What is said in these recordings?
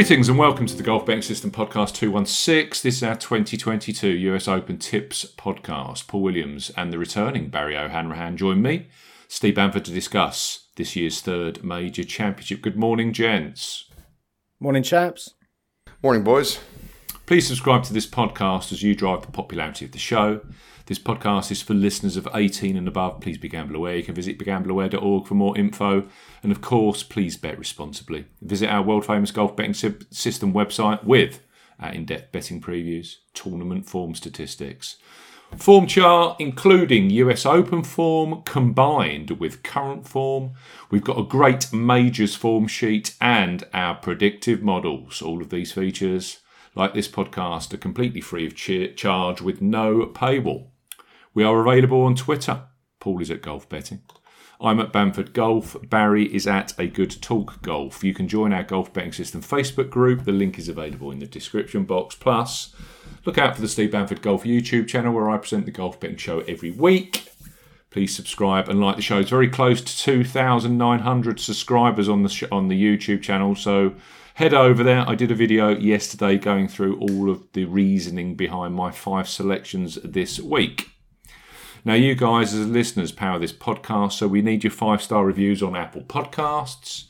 Greetings and welcome to the Golf Betting System Podcast 216. This is our 2022 US Open Tips podcast. Paul Williams and the returning Barry O'Hanrahan join me, Steve Bamford, to discuss this year's third major championship. Good morning, gents. Morning, chaps. Morning, boys. Please subscribe to this podcast as you drive the popularity of the show. This podcast is for listeners of 18 and above. Please be gamble aware. You can visit begambleaware.org for more info. And of course, please bet responsibly. Visit our world famous golf betting system website with our in depth betting previews, tournament form statistics, form chart, including US Open form combined with current form. We've got a great majors form sheet and our predictive models. All of these features, like this podcast, are completely free of charge with no paywall. We are available on Twitter. Paul is at Golf Betting. I'm at Bamford Golf. Barry is at A Good Talk Golf. You can join our Golf Betting System Facebook group. The link is available in the description box. Plus, look out for the Steve Bamford Golf YouTube channel where I present the Golf Betting Show every week. Please subscribe and like the show. It's very close to 2,900 subscribers on the sh- on the YouTube channel, so head over there. I did a video yesterday going through all of the reasoning behind my five selections this week. Now, you guys as listeners power this podcast, so we need your five star reviews on Apple Podcasts.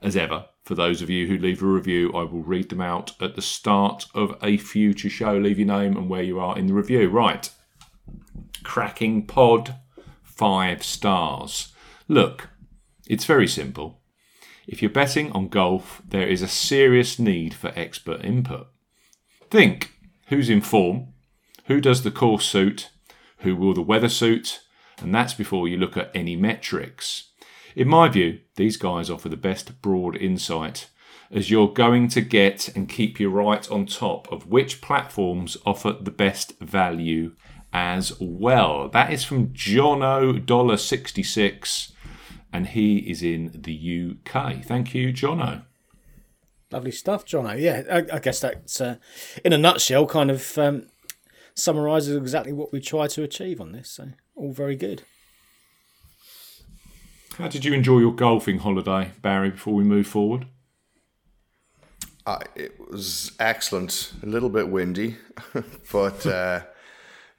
As ever, for those of you who leave a review, I will read them out at the start of a future show. Leave your name and where you are in the review. Right. Cracking pod, five stars. Look, it's very simple. If you're betting on golf, there is a serious need for expert input. Think who's in form, who does the course suit, who will the weather suit, and that's before you look at any metrics. In my view, these guys offer the best broad insight as you're going to get and keep you right on top of which platforms offer the best value as well. That is from Jono Dollar 66 and he is in the UK. Thank you, Jono. Lovely stuff, Jono. Yeah, I, I guess that's, uh, in a nutshell, kind of um, summarises exactly what we try to achieve on this. So, all very good. How did you enjoy your golfing holiday, Barry, before we move forward? Uh, it was excellent. A little bit windy, but uh,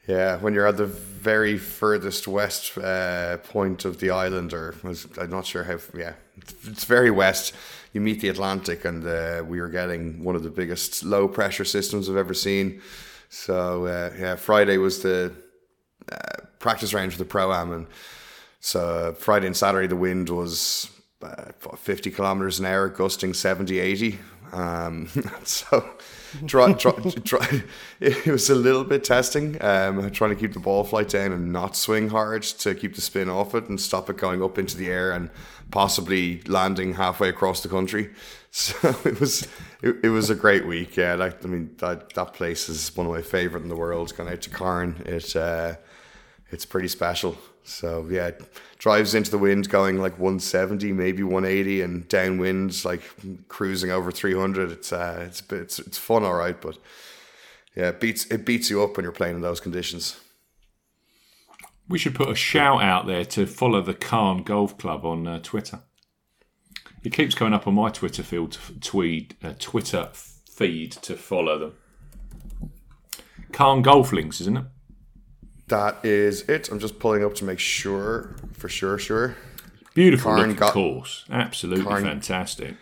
yeah, when you're at the very furthest west uh, point of the island, or was, I'm not sure how. Yeah, it's very west. You meet the Atlantic, and uh, we were getting one of the biggest low pressure systems I've ever seen. So uh, yeah, Friday was the uh, practice range for the pro am, and so Friday and Saturday the wind was uh, 50 kilometers an hour, gusting 70, 80. Um, so try, try, try, it was a little bit testing, um, trying to keep the ball flight down and not swing hard to keep the spin off it and stop it going up into the air and possibly landing halfway across the country. So it was it, it was a great week. Yeah, like, I mean that that place is one of my favorite in the world. Going out to Carne, it uh, it's pretty special. So yeah, drives into the wind going like 170, maybe 180, and downwind like cruising over 300. It's uh, it's it's it's fun, all right, but yeah, it beats it beats you up when you're playing in those conditions. We should put a shout out there to follow the Carne Golf Club on uh, Twitter. It keeps coming up on my Twitter field, tweed, uh, Twitter feed to follow them. Carne Golf Links, isn't it? That is it. I'm just pulling up to make sure, for sure, sure. Beautiful looking Go- course, absolutely Carn- fantastic.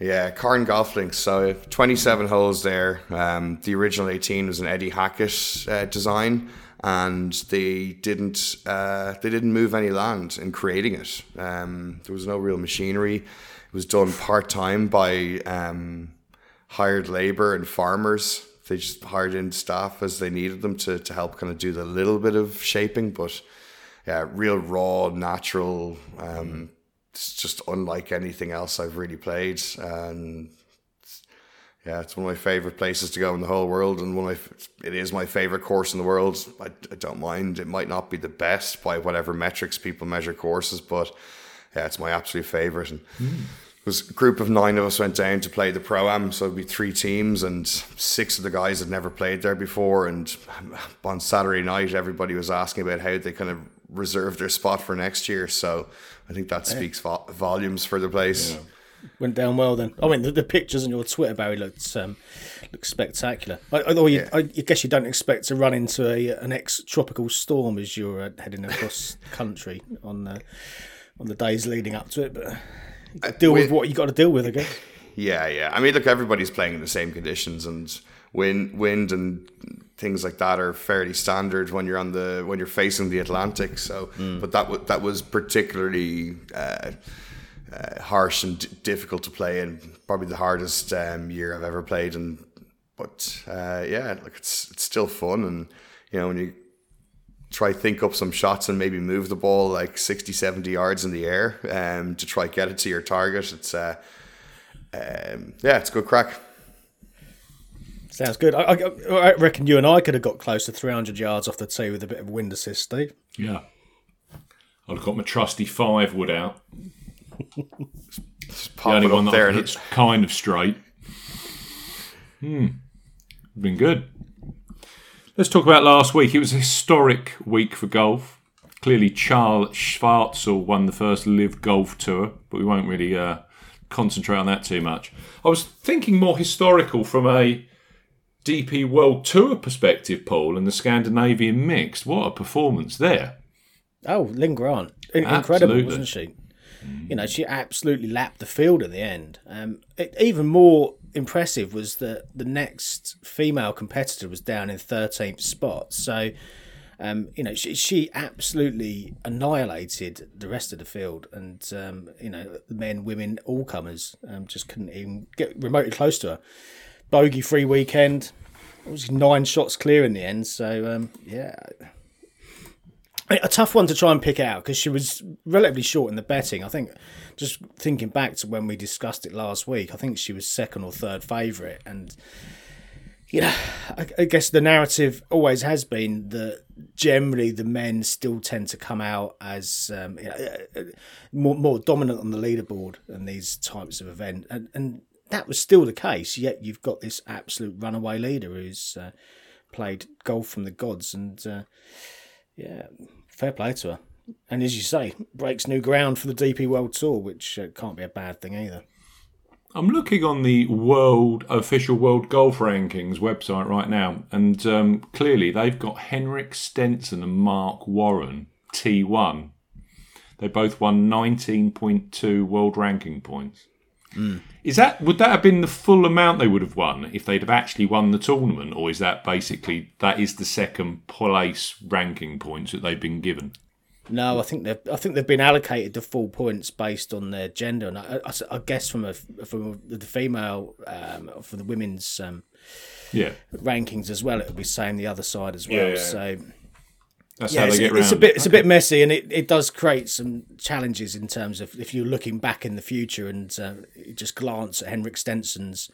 Yeah, Carne Golf Links. So 27 holes there. Um, the original 18 was an Eddie Hackett uh, design, and they didn't uh, they didn't move any land in creating it. Um, there was no real machinery. It was done part time by um, hired labor and farmers. They just hired in staff as they needed them to to help kind of do the little bit of shaping, but yeah, real raw, natural. Um, it's just unlike anything else I've really played, and yeah, it's one of my favorite places to go in the whole world, and one of my, it is my favorite course in the world. I, I don't mind. It might not be the best by whatever metrics people measure courses, but yeah, it's my absolute favorite. And it was a group of nine of us went down to play the pro am, so it'd be three teams, and six of the guys had never played there before. And on Saturday night, everybody was asking about how they kind of reserve their spot for next year. So I think that speaks vo- volumes for the place. Went down well then. I mean, the, the pictures on your Twitter, Barry, looked um, looked spectacular. I, although you, Yeah. I, I guess you don't expect to run into a, an ex-tropical storm as you're uh, heading across country on the on the days leading up to it, but gotta deal with what you got to deal with, I guess. Yeah, yeah. I mean, look, everybody's playing in the same conditions, and wind, wind, and things like that are fairly standard when you're on the when you're facing the Atlantic. So, but that wa- that was particularly uh, uh, harsh and d- difficult to play, and probably the hardest um, year I've ever played. And but uh, yeah, look, it's it's still fun, and you know when you try think up some shots and maybe move the ball like 60 70 yards in the air um, to try get it to your target it's uh, um, yeah it's good crack Sounds good. I, I, I reckon you and I could have got close to 300 yards off the tee with a bit of wind assist, Steve. Yeah. I'd have got my trusty five wood out. Just The only it one up there there and hits kind of straight. Hmm. Been good. Let's talk about last week. It was a historic week for golf. Clearly, Charl Schwartzel won the first LIV Golf Tour, but we won't really uh, concentrate on that too much. I was thinking more historical from a DP World Tour perspective, Paul, and the Scandinavian mixed. What a performance there! Oh, Linn Grant. In- incredible, wasn't she? You know, she absolutely lapped the field at the end. Um, it, even more impressive was that the next female competitor was down in 13th spot. So, um, you know, she, she absolutely annihilated the rest of the field. And, um, you know, men, women, all comers um, just couldn't even get remotely close to her. Bogey free weekend. It was nine shots clear in the end. So, um, yeah, a tough one to try and pick out because she was relatively short in the betting. I think, just thinking back to when we discussed it last week, I think she was second or third favourite, and you know, I, I guess the narrative always has been that generally the men still tend to come out as um, you know, uh, more more dominant on the leaderboard in these types of event, and and that was still the case. Yet you've got this absolute runaway leader who's uh, played golf from the gods, and uh, yeah, fair play to her. And as you say, breaks new ground for the DP World Tour, which uh, can't be a bad thing either. I'm looking on the world official world golf rankings website right now, and um, clearly they've got Henrik Stenson and Marc Warren T1. They both won 19.2 world ranking points. Is that would that have been the full amount they would have won if they'd have actually won the tournament, or is that basically that is the second place ranking points that they've been given? No, I think they've I think they've been allocated the full points based on their gender, and I, I, I guess from a from the female um, for the women's um, Yeah, rankings as well, it would be saying the other side as well. Yeah, yeah. So that's yeah, how they it's, get it's a bit it. it's a bit messy, and it, it does create some challenges in terms of if you're looking back in the future and uh, just glance at Henrik Stenson's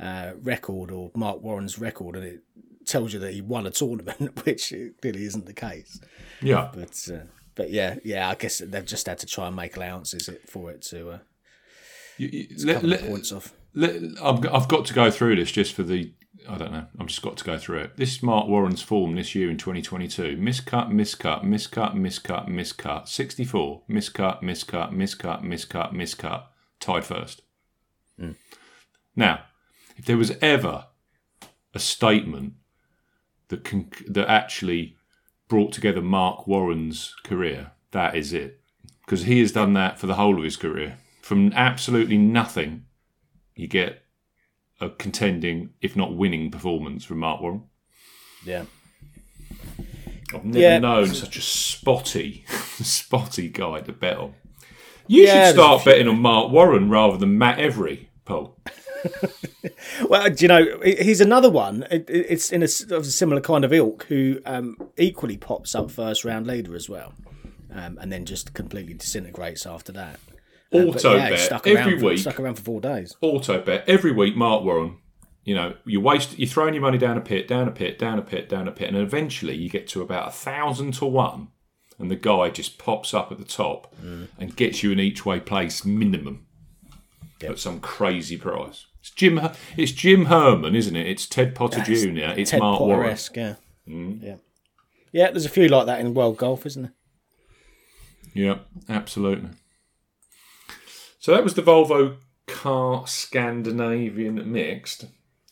uh, record or Marc Warren's record, and it tells you that he won a tournament, which clearly isn't the case. Yeah, But uh, but yeah, yeah, I guess they've just had to try and make allowances for it to uh, You- you- let- let- points off. I've, got to go through this just for the. I don't know. I've just got to go through it. This is Marc Warren's form this year in 2022. Miscut, miscut, miscut, miscut, miscut. 64. Miscut, miscut, miscut, miscut, miscut. Tied first. Hmm. Now, if there was ever a statement that can, that actually brought together Marc Warren's career, that is it. Because he has done that for the whole of his career. From absolutely nothing you get a contending, if not winning, performance from Marc Warren. Yeah. I've never Yeah. known such a spotty, spotty guy to bet on. You Yeah, should start betting on Marc Warren rather than Matt Every, Paul. Well, do you know, he's another one. It, it- it's in a, s- of a similar kind of ilk who um, equally pops up first round leader as well, um, and then just completely disintegrates after that. Uh, Auto yeah, bet stuck every for, week. Stuck around for four days. Auto bet every week. Marc Warren you know, you waste, you're throwing your money down a pit, down a pit, down a pit, down a pit, and eventually you get to about a thousand to one, and the guy just pops up at the top and gets you an each way place minimum at some crazy price. It's Jim, it's Jim Herman, isn't it? It's Ted Potter Jr. It's Ted Marc Warren. Yeah. Yeah. Yeah, there's a few like that in world golf, isn't there? Yeah, absolutely. So that was the Volvo car Scandinavian mixed.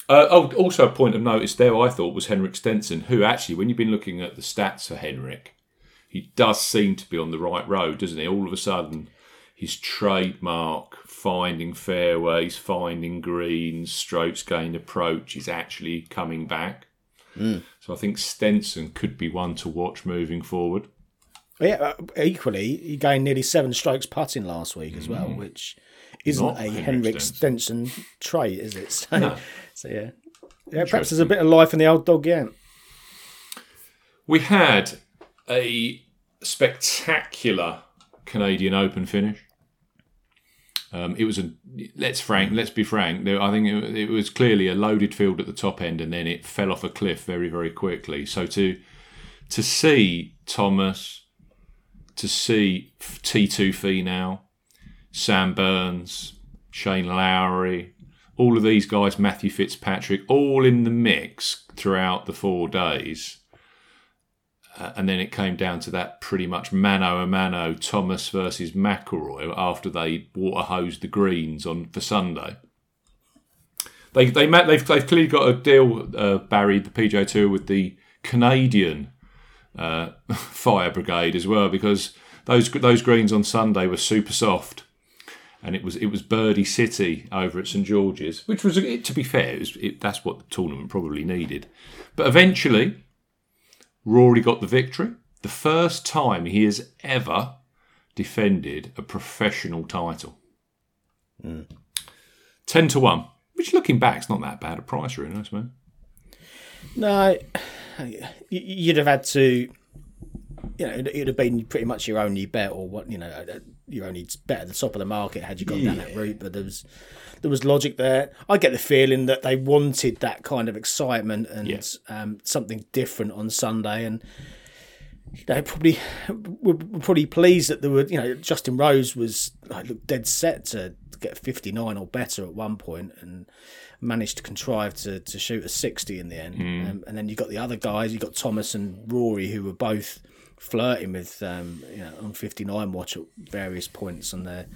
Uh, oh, also a point of notice there, I thought, was Henrik Stenson, who actually, when you've been looking at the stats for Henrik, he does seem to be on the right road, doesn't he? All of a sudden, his trademark finding fairways, finding greens, strokes gained approach is actually coming back. So I think Stenson could be one to watch moving forward. Yeah, uh, equally, he gained nearly seven strokes putting last week as well, which isn't Not a Henrik. Stenson trait, is it? So, No. so yeah. Yeah, perhaps there's a bit of life in the old dog yet. We had a spectacular Canadian Open finish. Um, it was a let's frank let's be frank. I think it, it was clearly a loaded field at the top end, and then it fell off a cliff very very quickly. So to to see Thomas, to see T two Finau, Sam Burns, Shane Lowry, all of these guys, Matthew Fitzpatrick, all in the mix throughout the four days. Uh, and then it came down to that pretty much mano a mano Thomas versus McIlroy after they water hosed the greens on for Sunday. They they met, they've they've clearly got a deal, uh, Barry, the PJ Tour with the Canadian uh, fire brigade as well because those those greens on Sunday were super soft and it was it was Birdie City over at St George's, which was to be fair, it was, it, that's what the tournament probably needed. But eventually, Rory got the victory. The first time he has ever defended a professional title. Ten to one, which looking back is not that bad a price, really, I suppose. No, you'd have had to. You know, it'd have been pretty much your only bet, or what you know, uh, your only bet at the top of the market had you gone down that route. But there was, there was logic there. I get the feeling that they wanted that kind of excitement and Yeah. um, something different on Sunday, and you know, probably were were probably pleased that there were. You know, Justin Rose was like, looked dead set to get fifty nine or better at one point, and managed to contrive to, to shoot a 60 in the end. Um, and then you got the other guys, you got Thomas and Rory, who were both flirting with, um, you know, on 59 watch at various points on their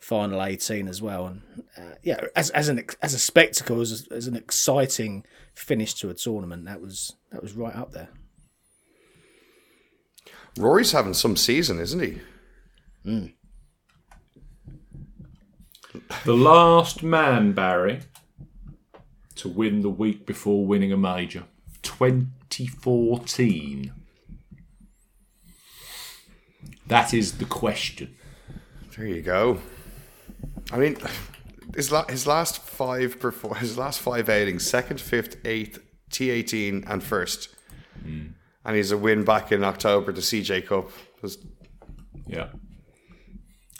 final 18 as well. And uh, yeah, as, as an as a spectacle, as, as an exciting finish to a tournament, that was that was right up there. Rory's having some season, isn't he? The last man, Barry, to win the week before winning a major. 2014. That is the question. There you go. I mean, his la- his last five perfor- his last five outings, second, fifth, eighth, T eighteen, and first, hmm. and he's a win back in October to CJ Cup. Was Yeah.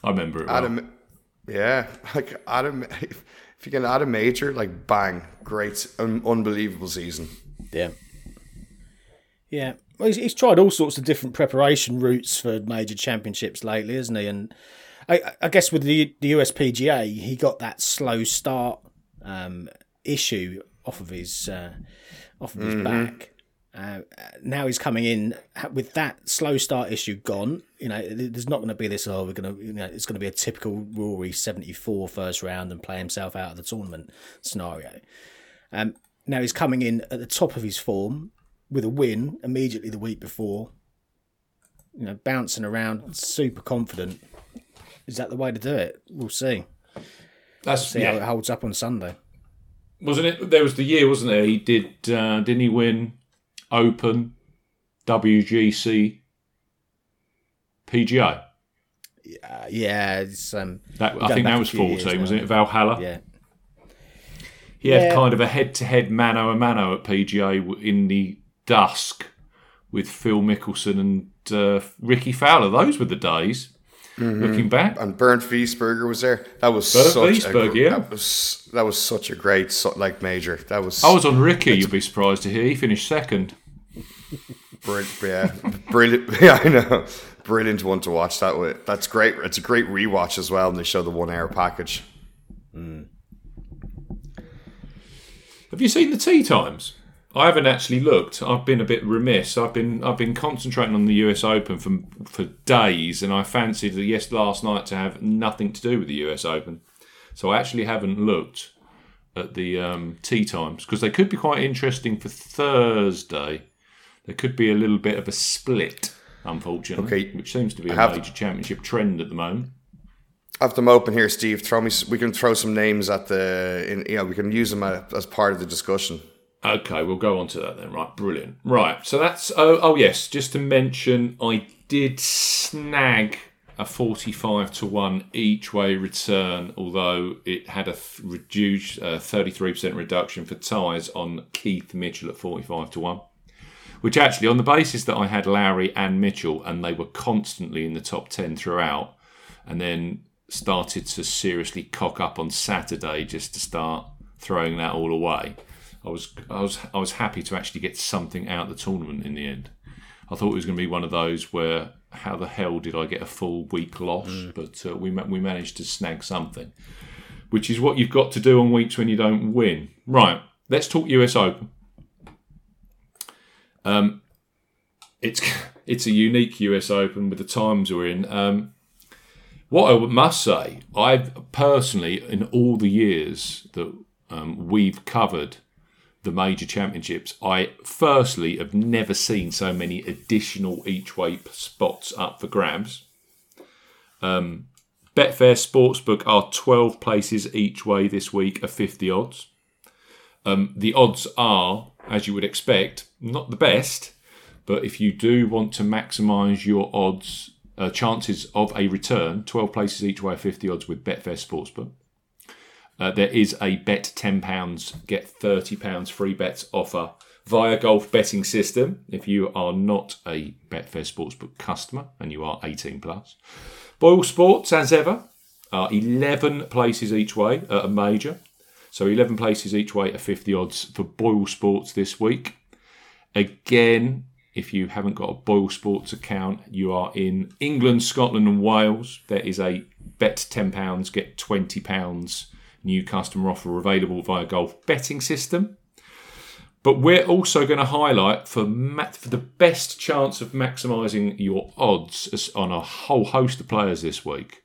I remember it. Well. Adam, yeah, like Adam. If you can add a major, like bang, great, un- unbelievable season. Yeah. Yeah. Well, he's, he's tried all sorts of different preparation routes for major championships lately, hasn't he? And I, I guess with the the USPGA, he got that slow start um, issue off of his uh, off of his back. Uh, now he's coming in with that slow start issue gone. You know, there's not going to be this. Oh, we're going to. You know, it's going to be a typical Rory 74 first round and play himself out of the tournament scenario. Um, now he's coming in at the top of his form with a win immediately the week before. You know, bouncing around, super confident. Is that the way to do it? We'll see. That's See how it holds up on Sunday. Wasn't it? There was the year, wasn't there? He did. Uh, didn't he win Open, WGC, PGA? Uh, yeah, it's um, That I think that was few years fourteen, wasn't now. it? Valhalla. yeah, He had Yeah. kind of a head-to-head mano a mano at PGA in the dusk with Phil Mickelson and uh, Rickie Fowler. Those were the days. Looking back, And Bernd Wiesberger was there. That was Bernd such Wiesberger, a yeah. that was that was such a great like major. That was I was on Rickie. You'd be surprised to hear he finished second. Brilliant. Yeah, brilliant. Yeah, I know. Brilliant one to watch. That way. That's great. It's a great rewatch as well. And they show the one hour package. Have you seen the tee times? I haven't actually looked. I've been a bit remiss. I've been I've been concentrating on the US Open for for days, and I fancied the yes last night to have nothing to do with the US Open. So I actually haven't looked at the um, tee times because they could be quite interesting for Thursday. There could be a little bit of a split, unfortunately, Okay. which seems to be a major championship trend at the moment. I have them open here, Steve. Throw me. We can throw some names at the. In, you know, we can use them as part of the discussion. Okay, we'll go on to that then. Right, brilliant. Right, so that's oh, oh yes, just to mention, I did snag a forty-five to one each way return, although it had a reduced uh, thirty-three percent reduction for ties on Keith Mitchell at forty-five to one. Which actually, on the basis that I had Lowry and Mitchell, and they were constantly in the top ten throughout, and then started to seriously cock up on Saturday just to start throwing that all away. I was I was I was happy to actually get something out of the tournament in the end. I thought it was going to be one of those where how the hell did I get a full week loss? But uh, we we managed to snag something, which is what you've got to do on weeks when you don't win. Right, let's talk US Open. Um, it's it's a unique US Open with the times we're in. Um, what I must say, I've personally, in all the years that um, we've covered the major championships, I firstly have never seen so many additional each way spots up for grabs. Um, Betfair Sportsbook are 12 places each way this week of 50 odds. Um, the odds are, as you would expect, not the best, but if you do want to maximise your odds, uh, chances of a return, 12 places each way, 50 odds with Betfair Sportsbook. Uh, there is a bet £10, get £30 free bets offer via Golf Betting System if you are not a Betfair Sportsbook customer and you are 18 plus. Boyle Sports, as ever, are 11 places each way at a major. So 11 places each way at 50 odds for Boyle Sports this week. Again, if you haven't got a Boyle Sports account, you are in England, Scotland, and Wales. There is a bet £10, get £20 new customer offer available via Golf Betting System. But we're also going to highlight for for the best chance of maximising your odds on a whole host of players this week.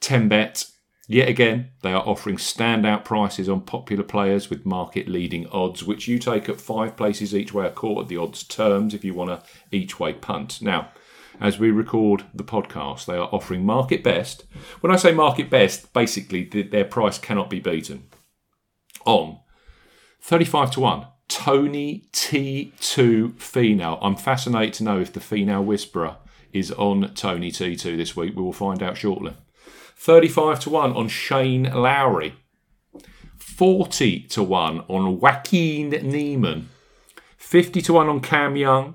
10bet, yet again, they are offering standout prices on popular players with market leading odds, which you take at five places each way a at the odds terms if you want a each way punt. Now, as we record the podcast, they are offering market best. When I say market best, basically th- their price cannot be beaten. On 35 to 1. Tony T2 Finau. I'm fascinated to know if the Finau Whisperer is on Tony T2 this week. We will find out shortly. 35 to 1 on Shane Lowry. 40 to 1 on Joaquin Niemann. 50 to 1 on Cam Young.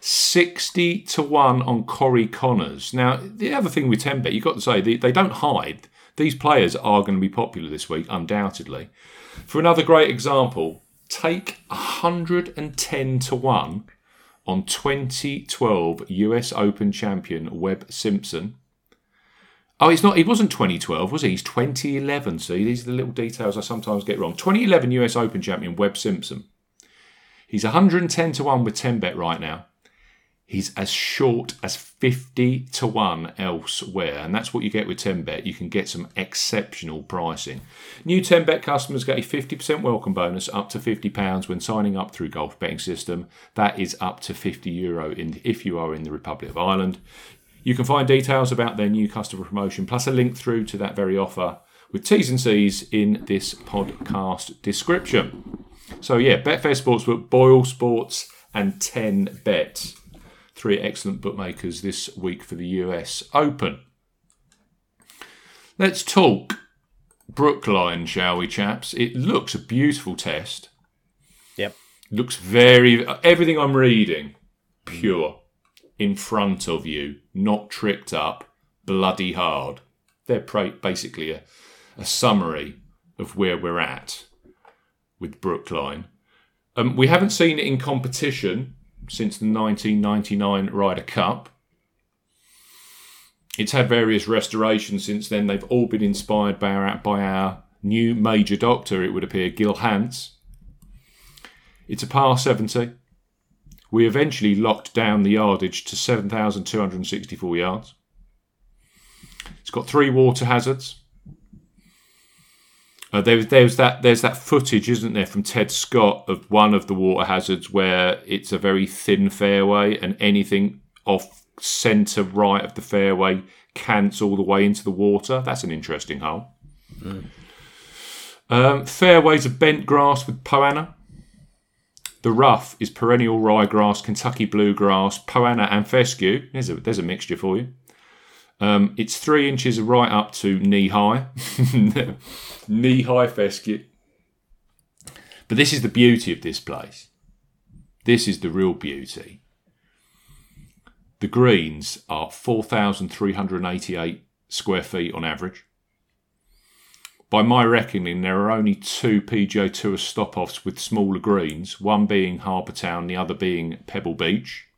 60 to 1 on Corey Conners. Now, the other thing with 10 bet, you've got to say, they, they don't hide. These players are going to be popular this week, undoubtedly. For another great example, take 110 to 1 on 2012 US Open champion Webb Simpson. Oh, he's not. He wasn't 2012, was he? He's 2011. See, these are the little details I sometimes get wrong. 2011 US Open champion Webb Simpson. He's 110 to 1 with 10 bet right now. He's as short as 50 to 1 elsewhere. And that's what you get with 10 bet. You can get some exceptional pricing. New 10 bet customers get a 50% welcome bonus up to £50 when signing up through Golf Betting System. That is up to €50 Euro in, if you are in the Republic of Ireland. You can find details about their new customer promotion plus a link through to that very offer with T's and C's in this podcast description. So, yeah, Betfair Sportsbook, Boyle Sports, and 10 Bet. Three excellent bookmakers this week for the US Open. Let's talk Brookline, shall we, chaps? It looks a beautiful test. Yep. Looks very. Everything I'm reading, pure, in front of you, not tricked up, bloody hard. They're basically a, a summary of where we're at with Brookline. Um, we haven't seen it in competition since the 1999 Ryder Cup. It's had various restorations since then. They've all been inspired by our, by our new major doctor, it would appear, Gil Hanse. It's a par 70. We eventually locked down the yardage to 7,264 yards. It's got three water hazards. Uh, there, there's that there's that footage, isn't there, from Ted Scott of one of the water hazards where it's a very thin fairway and anything off centre right of the fairway cants all the way into the water. That's an interesting hole. Um, fairways of bent grass with poa annua. The rough is perennial ryegrass, Kentucky bluegrass, poa annua, and fescue. There's a there's a mixture for you. Um, it's three inches right up to knee high, knee high fescue. But this is the beauty of this place. This is the real beauty. The greens are 4,388 square feet on average. By my reckoning, there are only two PGA Tour stop offs with smaller greens, one being Harbour Town, the other being Pebble Beach.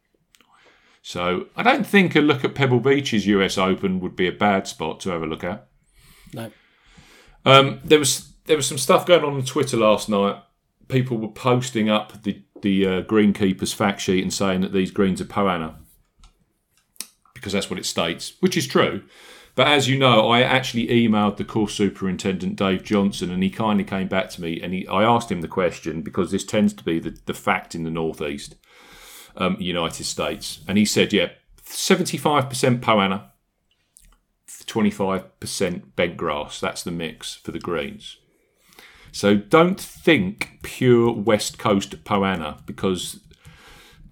So I don't think a look at Pebble Beach's US Open would be a bad spot to have a look at. No. Um, there was there was some stuff going on on Twitter last night. People were posting up the the uh, greenkeepers fact sheet and saying that these greens are poa annua because that's what it states, which is true. But as you know, I actually emailed the course superintendent Dave Johnson, and he kindly came back to me and he, I asked him the question because this tends to be the, the fact in the northeast um, United States, and he said, yeah, seventy five percent poa annua, twenty five percent bent grass. That's the mix for the greens. So don't think pure West Coast poa annua because,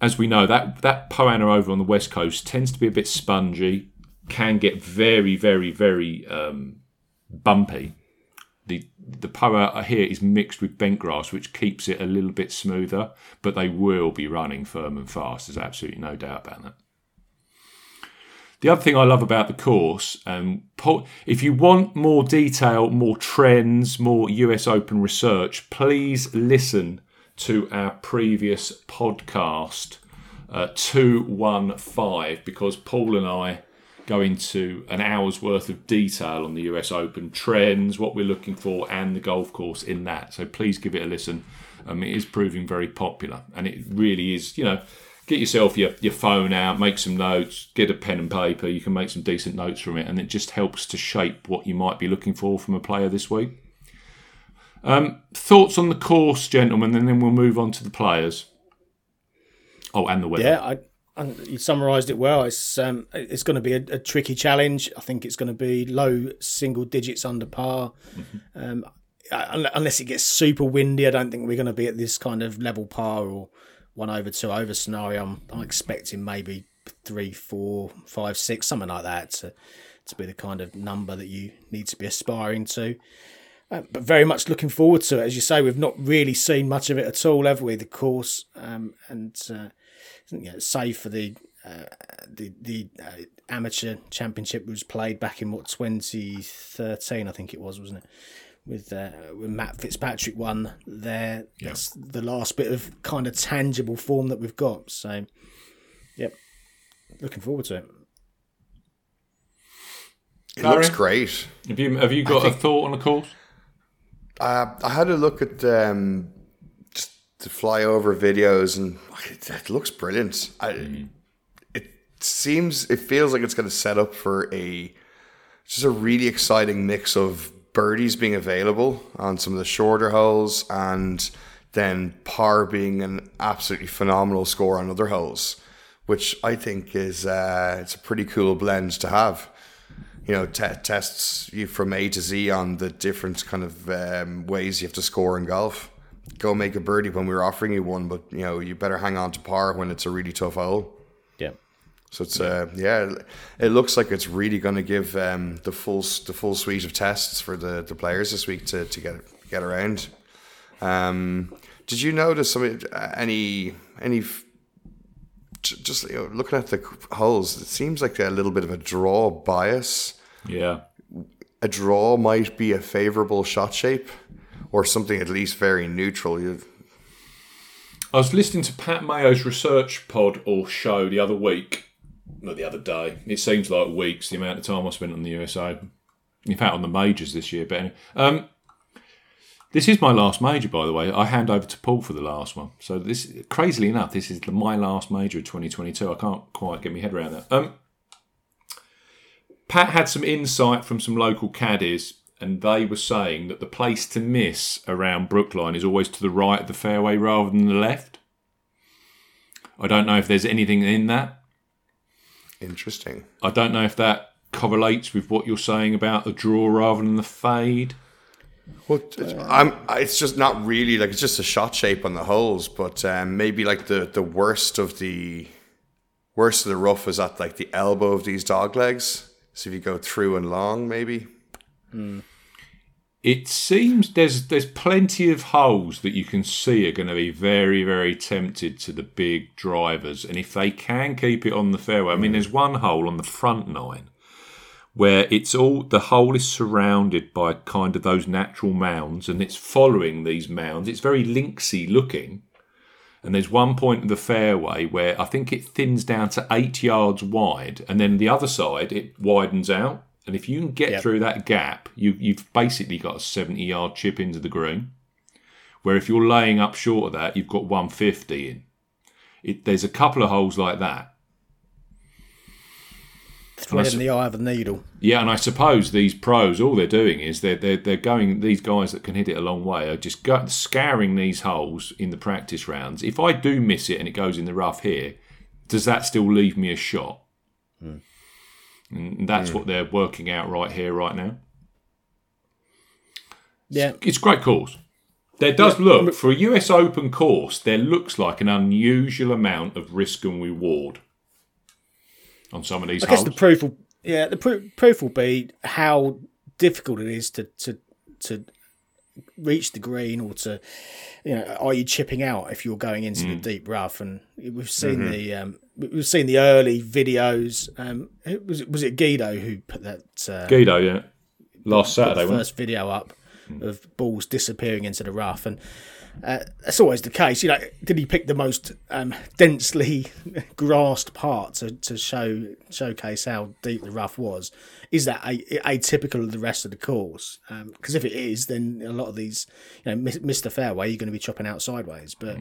as we know, that that poa annua over on the West Coast tends to be a bit spongy, can get very, very, very um, bumpy. The the poa here is mixed with bent grass, which keeps it a little bit smoother. But they will be running firm and fast. There's absolutely no doubt about that. The other thing I love about the course, um, if you want more detail, more trends, more US Open research, please listen to our previous podcast, uh, 215, because Paul and I go into an hour's worth of detail on the US Open trends, what we're looking for, and the golf course in that. So please give it a listen. Um, it is proving very popular, and it really is, you know get yourself your, your phone out, make some notes, get a pen and paper. You can make some decent notes from it, and it just helps to shape what you might be looking for from a player this week. Um, thoughts on the course, gentlemen, and then we'll move on to the players. Oh, and the weather. Yeah, I, and you summarised it well. It's um, it's going to be a, a, tricky challenge. I think it's going to be low single digits under par. Mm-hmm. Um, unless it gets super windy, I don't think we're going to be at this kind of level par or one over, two over scenario. I'm, I'm expecting maybe three, four, five, six, something like that to to be the kind of number that you need to be aspiring to. Uh, but very much looking forward to it. As you say, we've not really seen much of it at all, have we? The course, um, and uh, you know, save for the uh, the the uh, amateur championship was played back in what 2013, I think it was, wasn't it? with uh, with Matt Fitzpatrick won there. Yep. That's the last bit of kind of tangible form that we've got. So, yep, looking forward to it. It looks great. Have you have you got think, a thought on the course? Uh, I had a look at um, just fly over videos, and it, it looks brilliant. I, mm. It seems, it feels like it's going to set up for a just a really exciting mix of birdies being available on some of the shorter holes, and then par being an absolutely phenomenal score on other holes, which I think is uh, it's a pretty cool blend to have. You know, te- tests you from A to Z on the different kind of um, ways you have to score in golf. Go make a birdie when we are offering you one, but you know you better hang on to par when it's a really tough hole. Yeah. So it's yeah, uh, yeah it looks like it's really going to give um, the full the full suite of tests for the, the players this week to, to get get around. Um, did you notice some uh, any any just you know, looking at the holes, it seems like a little bit of a draw bias. Yeah. A draw might be a favourable shot shape, or something at least very neutral. You, I was listening to Pat Mayo's research pod or show the other week, not the other day. It seems like weeks the amount of time I spent on the US Open. In fact, on the majors this year. But um, this is my last major, by the way. I hand over to Paul for the last one. So this, crazily enough, this is my last major of 2022. I can't quite get my head around that. Um, Pat had some insight from some local caddies, and they were saying that the place to miss around Brookline is always to the right of the fairway rather than the left. I don't know if there's anything in that. interesting. I don't know if that correlates with what you're saying about the draw rather than the fade. Well, it's, I'm. It's just not really like it's just a shot shape on the holes, but um, maybe like the the worst of the worst of the rough is at like the elbow of these dog legs. So if you go through and long, maybe. It seems there's there's plenty of holes that you can see are going to be very very tempted to the big drivers, and if they can keep it on the fairway, I mean, mm. there's one hole on the front nine where it's all the hole is surrounded by kind of those natural mounds, and it's following these mounds. It's very linksy looking, and there's one point in the fairway where I think it thins down to eight yards wide, and then the other side it widens out. And if you can get Yep. through that gap, you, you've basically got a 70 yard chip into the green. Where if you're laying up short of that, you've got 150 in. It, there's a couple of holes like that. Thread in the eye of the needle. Yeah, and I suppose these pros, all they're doing is they're they're, they're going. These guys that can hit it a long way are just go, scouring these holes in the practice rounds. If I do miss it and it goes in the rough here, does that still leave me a shot? Hmm. And that's hmm. what they're working out right here, right now. Yeah. It's a great course. There does look for a US Open course. There looks like an unusual amount of risk and reward on some of these I guess holes. the proof will, yeah, the proof, proof will be how difficult it is to, to to reach the green or to, you know, are you chipping out if you're going into the hmm. deep rough? And we've seen mm-hmm. the um, we've seen the early videos. Um, was it was it Guido who put that uh, Guido, yeah, last Saturday. first video up of balls disappearing into the rough, and uh, that's always the case. You know, did he pick the most um, densely grassed part to, to show showcase how deep the rough was? Is that a, atypical of the rest of the course? Because if it is, then a lot of these, you know, miss, miss the fairway, you're going to be chopping out sideways. But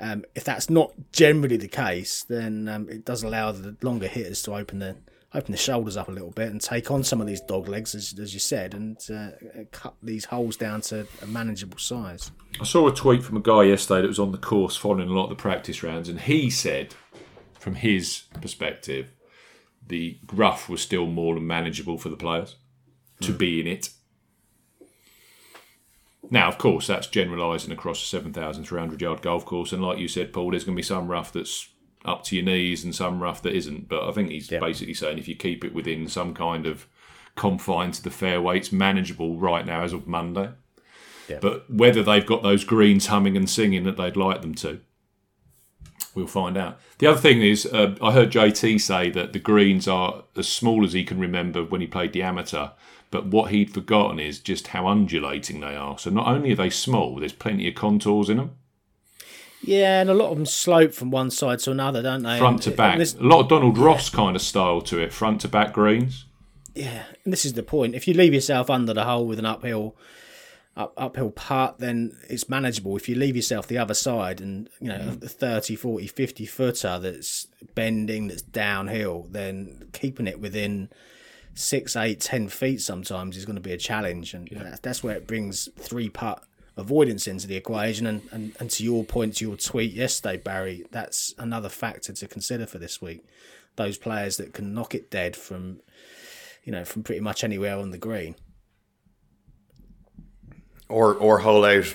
um, if that's not generally the case, then um, it does allow the longer hitters to open the open the shoulders up a little bit and take on some of these dog legs, as, as you said, and uh, cut these holes down to a manageable size. I saw a tweet from a guy yesterday that was on the course following a lot of the practice rounds, and he said, from his perspective, the rough was still more than manageable for the players to be in it. Now, of course, that's generalising across a 7,300 yard golf course, and like you said, Paul, there's going to be some rough that's up to your knees and some rough that isn't. But I think he's basically saying if you keep it within some kind of confine to the fairway, it's manageable right now as of Monday. But whether they've got those greens humming and singing that they'd like them to, we'll find out. The other thing is, uh, I heard JT say that the greens are as small as he can remember when he played the amateur. But what he'd forgotten is just how undulating they are. So not only are they small, there's plenty of contours in them, Yeah, and a lot of them slope from one side to another, don't they? front to back. this- A lot of Donald Ross kind of style to it, front to back greens. Yeah, and this is the point. If you leave yourself under the hole with an uphill up, uphill putt, then it's manageable. If you leave yourself the other side and, you know, mm. a 30, 40, 50 footer that's bending, that's downhill, then keeping it within six, eight, ten feet sometimes is going to be a challenge. And that's, that's where it brings three putt avoidance into the equation. And, and, and to your point, to your tweet yesterday, Barry, that's another factor to consider for this week. Those players that can knock it dead from you know, from pretty much anywhere on the green. or or hole out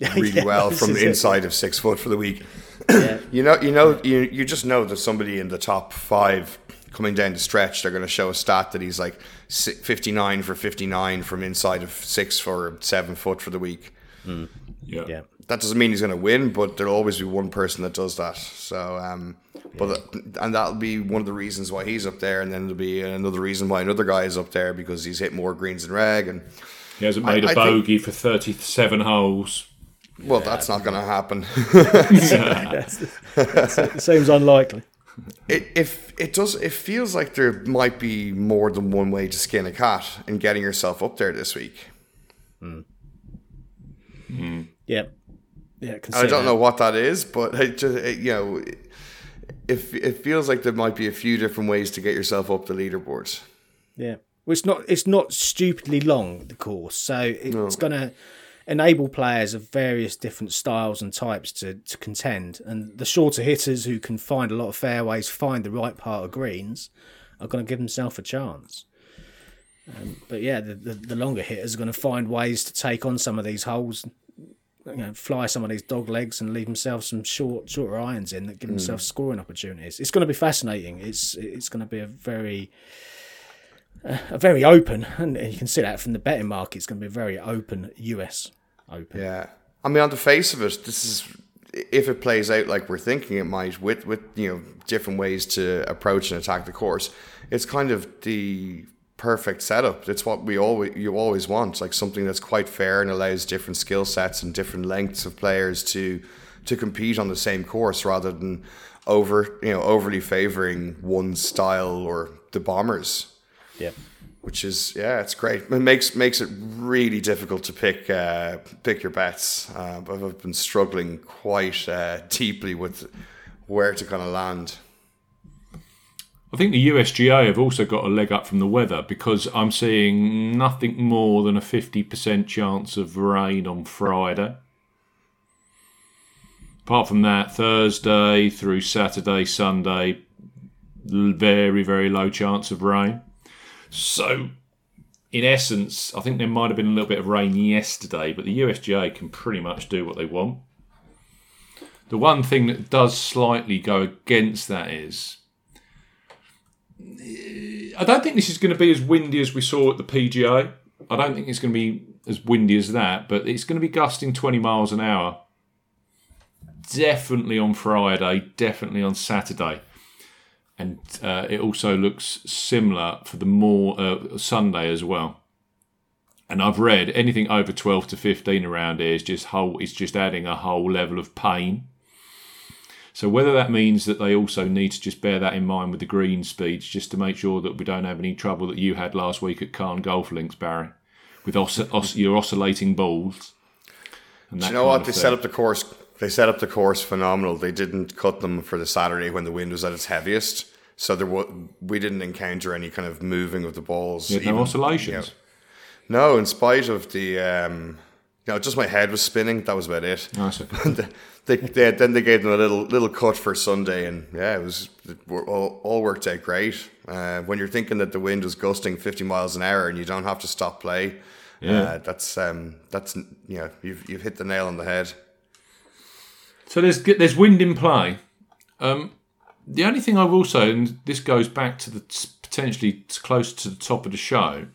really Yeah, well from the it. inside of six foot for the week. Yeah. You know, you know, you you just know that somebody in the top five coming down the stretch, they're going to show a stat that he's like fifty nine for fifty nine from inside of six for seven foot for the week. Yeah. yeah. That doesn't mean he's going to win, but there'll always be one person that does that. So um, But and that'll be one of the reasons why he's up there, and then there'll be another reason why another guy is up there because he's hit more greens than reg, and He hasn't made a I think- bogey for 37 holes. well, that's not going to happen. It seems unlikely. It if it does, it feels like there might be more than one way to skin a cat in getting yourself up there this week. Hmm. Hmm. Yeah. Yeah, I, can I don't that. know what that is, but it just it, you know, it, it it feels like there might be a few different ways to get yourself up the leaderboards. Yeah. Well, it's not it's not stupidly long the course, so it's going to enable players of various different styles and types to, to contend. And the shorter hitters who can find a lot of fairways, find the right part of greens, are going to give themselves a chance. Um, but yeah, the, the, the longer hitters are going to find ways to take on some of these holes, you know, fly some of these dog legs and leave themselves some short shorter irons in that give themselves scoring opportunities. It's going to be fascinating. It's it's going to be a very a very open, and you can see that from the betting market. It's going to be a very open US Open. Yeah, I mean, on the face of it, this is if it plays out like we're thinking it might, with with you know different ways to approach and attack the course. It's kind of the perfect setup. It's what we always you always want, like something that's quite fair and allows different skill sets and different lengths of players to to compete on the same course rather than over you know overly favoring one style or the bombers Yeah. Which is yeah, it's great. It makes makes it really difficult to pick uh, pick your bets. Uh, I've been struggling quite uh, deeply with where to kind of land. I think the USGA have also got a leg up from the weather because I'm seeing nothing more than a 50% chance of rain on Friday. Apart from that, Thursday through Saturday, Sunday, very, very low chance of rain. So, in essence, I think there might have been a little bit of rain yesterday, but the USGA can pretty much do what they want. The one thing that does slightly go against that is I don't think this is going to be as windy as we saw at the PGA. I don't think it's going to be as windy as that, but it's going to be gusting 20 miles an hour. Definitely on Friday, definitely on Saturday. And uh, it also looks similar for the more uh, Sunday as well. And I've read anything over 12 to 15 around here is just whole, it's just adding a whole level of pain. So whether that means that they also need to just bear that in mind with the green speeds, just to make sure that we don't have any trouble that you had last week at Carne Golf Links, Barry, with os- os- your oscillating balls. And Do you know what? They set up the course. They set up the course phenomenal. They didn't cut them for the Saturday when the wind was at its heaviest, so there we didn't encounter any kind of moving of the balls. no even- oscillations. you know. No, in spite of the, um, you know, just my head was spinning. That was about it. That's okay. they, they, then they gave them a little little cut for Sunday, and yeah, it was it all, all worked out great. Uh, when you're thinking that the wind was gusting 50 miles an hour and you don't have to stop play, Yeah. uh, that's um, that's you know you've you've hit the nail on the head. So there's there's wind in play. Um, the only thing I will say, and this goes back to the potentially close to the top of the show,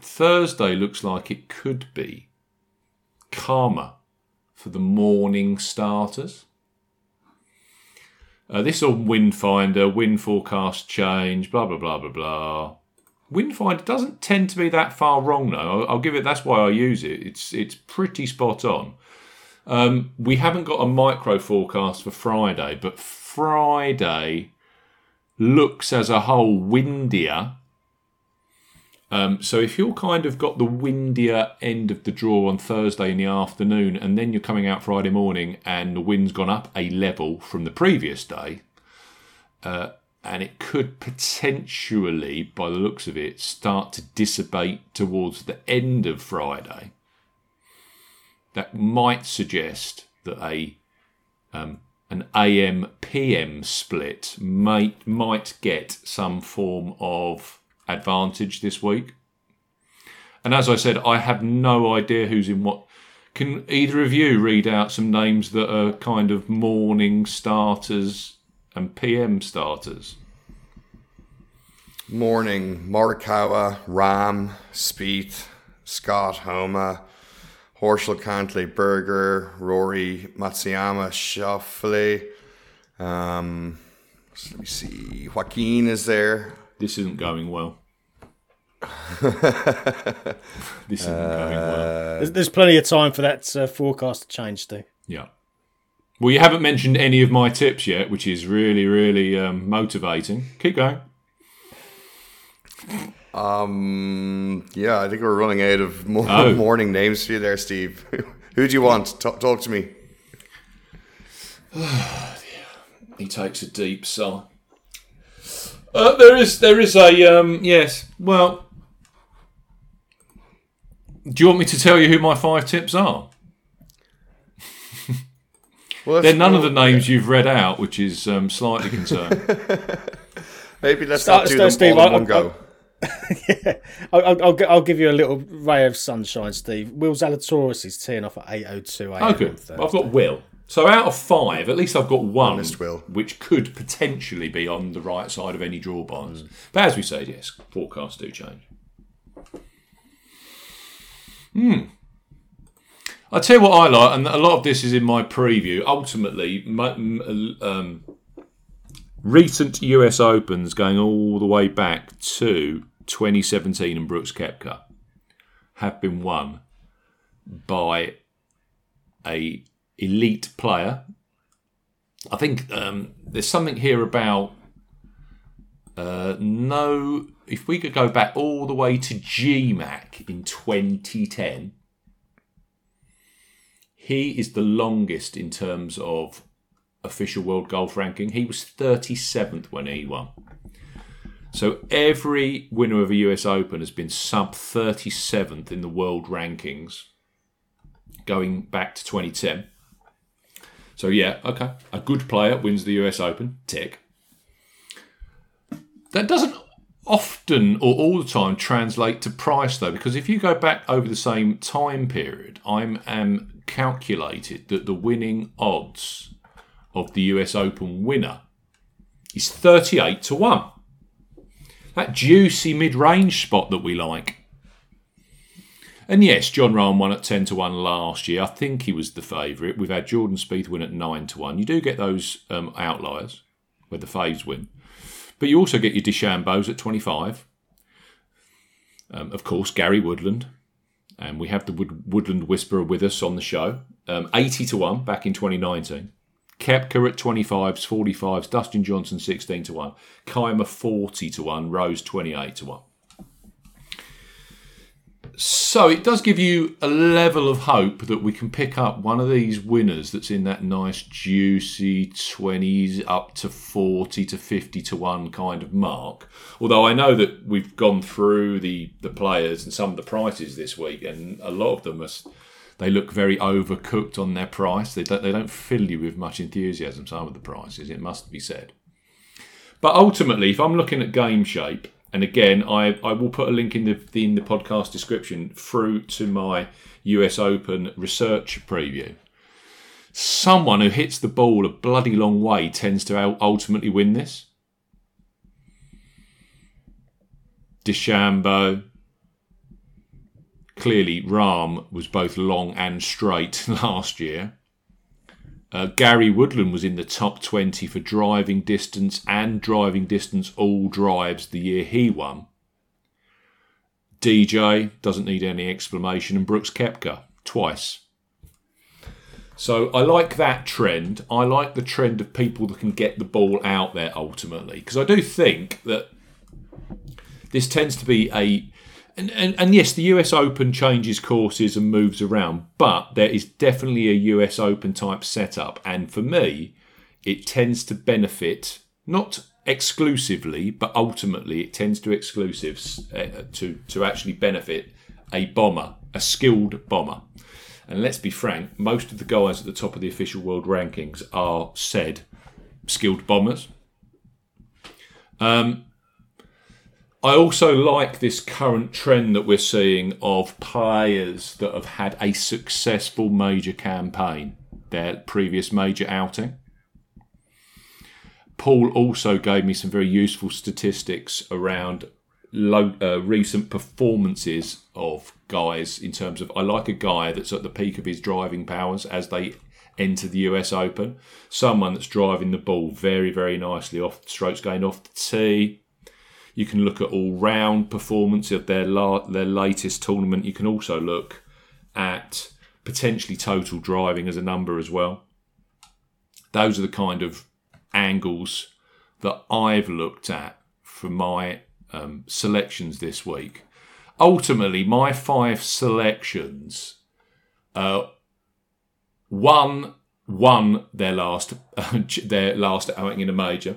Thursday looks like it could be calmer for the morning starters. Uh, this on Windfinder, wind forecast change, blah blah blah blah blah. Windfinder doesn't tend to be that far wrong though. I'll, I'll give it. That's why I use it. It's it's pretty spot on. Um, we haven't got a micro forecast for Friday, but Friday looks as a whole windier. Um, so if you're kind of got the windier end of the draw on Thursday in the afternoon, and then you're coming out Friday morning, and the wind's gone up a level from the previous day, uh, and it could potentially, by the looks of it, start to dissipate towards the end of Friday that might suggest that a um, an AM PM split might might get some form of advantage this week. And as I said, I have no idea who's in what. Can either of you read out some names that are kind of morning starters and PM starters? Morning, Morikawa, Rahm, Spieth, Scott, Homa, Horschel, Cantlay, Berger, Rory, Matsuyama, Schauffele, um, let me see. Joaquin is there. This isn't going well. this isn't going well. There's, there's plenty of time for that uh, forecast to change, Steve. Yeah. Well, you haven't mentioned any of my tips yet, which is really, really um, motivating. Keep going. Um, yeah, I think we're running out of mo- Oh. morning names for you there, Steve. Who do you want? Talk, talk to me. He takes a deep sigh. Uh, there is, there is a um, yes. Well, do you want me to tell you who my five tips are? Well, They're if- none of the names you've read out, which is um, slightly concerning. Maybe let's Start- not do start, them Steve, all in one I- go. I'll, I'll, I'll, I'll give you a little ray of sunshine, Steve. Will Zalatoris is teeing off at 8.02 a.m. Oh, good. I've got Will. So out of five, at least I've got one, Honest Will. which could potentially be on the right side of any draw bonds. But as we said, yes, forecasts do change. Hmm. I tell you what I like, and a lot of this is in my preview. Ultimately, my, um, recent US Opens going all the way back to 2017 and Brooks Koepka have been won by a elite player. I think um, there's something here about uh, no. If we could go back all the way to GMAC in 2010, he is the longest in terms of official world golf ranking. He was 37th when he won. So every winner of a US Open has been sub 37th in the world rankings going back to 2010. So yeah, okay, a good player wins the US Open. Tick. That doesn't often or all the time translate to price though, because if you go back over the same time period, I'm am calculated that the winning odds of the US Open winner is 38 to 1. That juicy mid-range spot that we like. And yes, Jon Rahm won at 10 to 1 last year. I think he was the favourite. We've had Jordan Spieth win at 9 to 1. You do get those um, outliers where the faves win. But you also get your DeChambeaus at 25. Um, of course, Gary Woodland. And we have the Wood- Woodland Whisperer with us on the show. Um, 80 to 1 back in 2019. Koepka at 25s, 45s, Dustin Johnson 16 to 1, Kaymer 40 to 1, Rose 28 to 1. So it does give you a level of hope that we can pick up one of these winners that's in that nice juicy 20s up to 40 to 50 to 1 kind of mark. Although I know that we've gone through the, the players and some of the prices this week, and a lot of them are, they look very overcooked on their price. They don't, they don't fill you with much enthusiasm, some of the prices, it must be said. But ultimately, if I'm looking at game shape, and again, I, I will put a link in the, in the podcast description through to my US Open research preview. Someone who hits the ball a bloody long way tends to ultimately win this. DeChambeau. Clearly, Rahm was both long and straight last year. Uh, Gary Woodland was in the top 20 for driving distance and driving distance all drives the year he won. DJ doesn't need any explanation, and Brooks Koepka twice. So I like that trend. I like the trend of people that can get the ball out there ultimately, because I do think that this tends to be a and, and, and yes, the US Open changes courses and moves around, but there is definitely a US Open type setup. And for me, it tends to benefit, not exclusively, but ultimately it tends to exclusives uh, to, to actually benefit a bomber, a skilled bomber. And let's be frank, most of the guys at the top of the official world rankings are said skilled bombers. Um, I also like this current trend that we're seeing of players that have had a successful major campaign, their previous major outing. Paul also gave me some very useful statistics around low, uh, recent performances of guys in terms of I like a guy that's at the peak of his driving powers as they enter the US Open. Someone that's driving the ball very, very nicely off strokes going off the tee. You can look at all round performance of their la- their latest tournament. You can also look at potentially total driving as a number as well. Those are the kind of angles that I've looked at for my um, selections this week. Ultimately, my five selections, uh, one won their last their last outing in a major.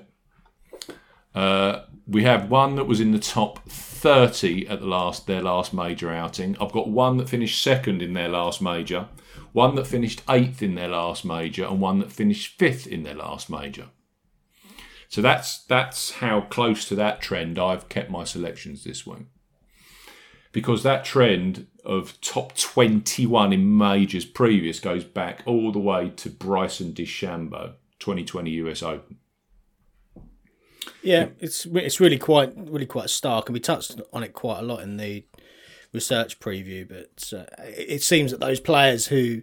Uh, we have one that was in the top 30 at the last their last major outing. I've got one that finished second in their last major, one that finished eighth in their last major, and one that finished fifth in their last major. So that's that's how close to that trend I've kept my selections this week. Because that trend of top 21 in majors previous goes back all the way to Bryson DeChambeau, 2020 US Open. Yeah, it's it's really quite really quite stark, and we touched on it quite a lot in the research preview. But uh, it seems that those players who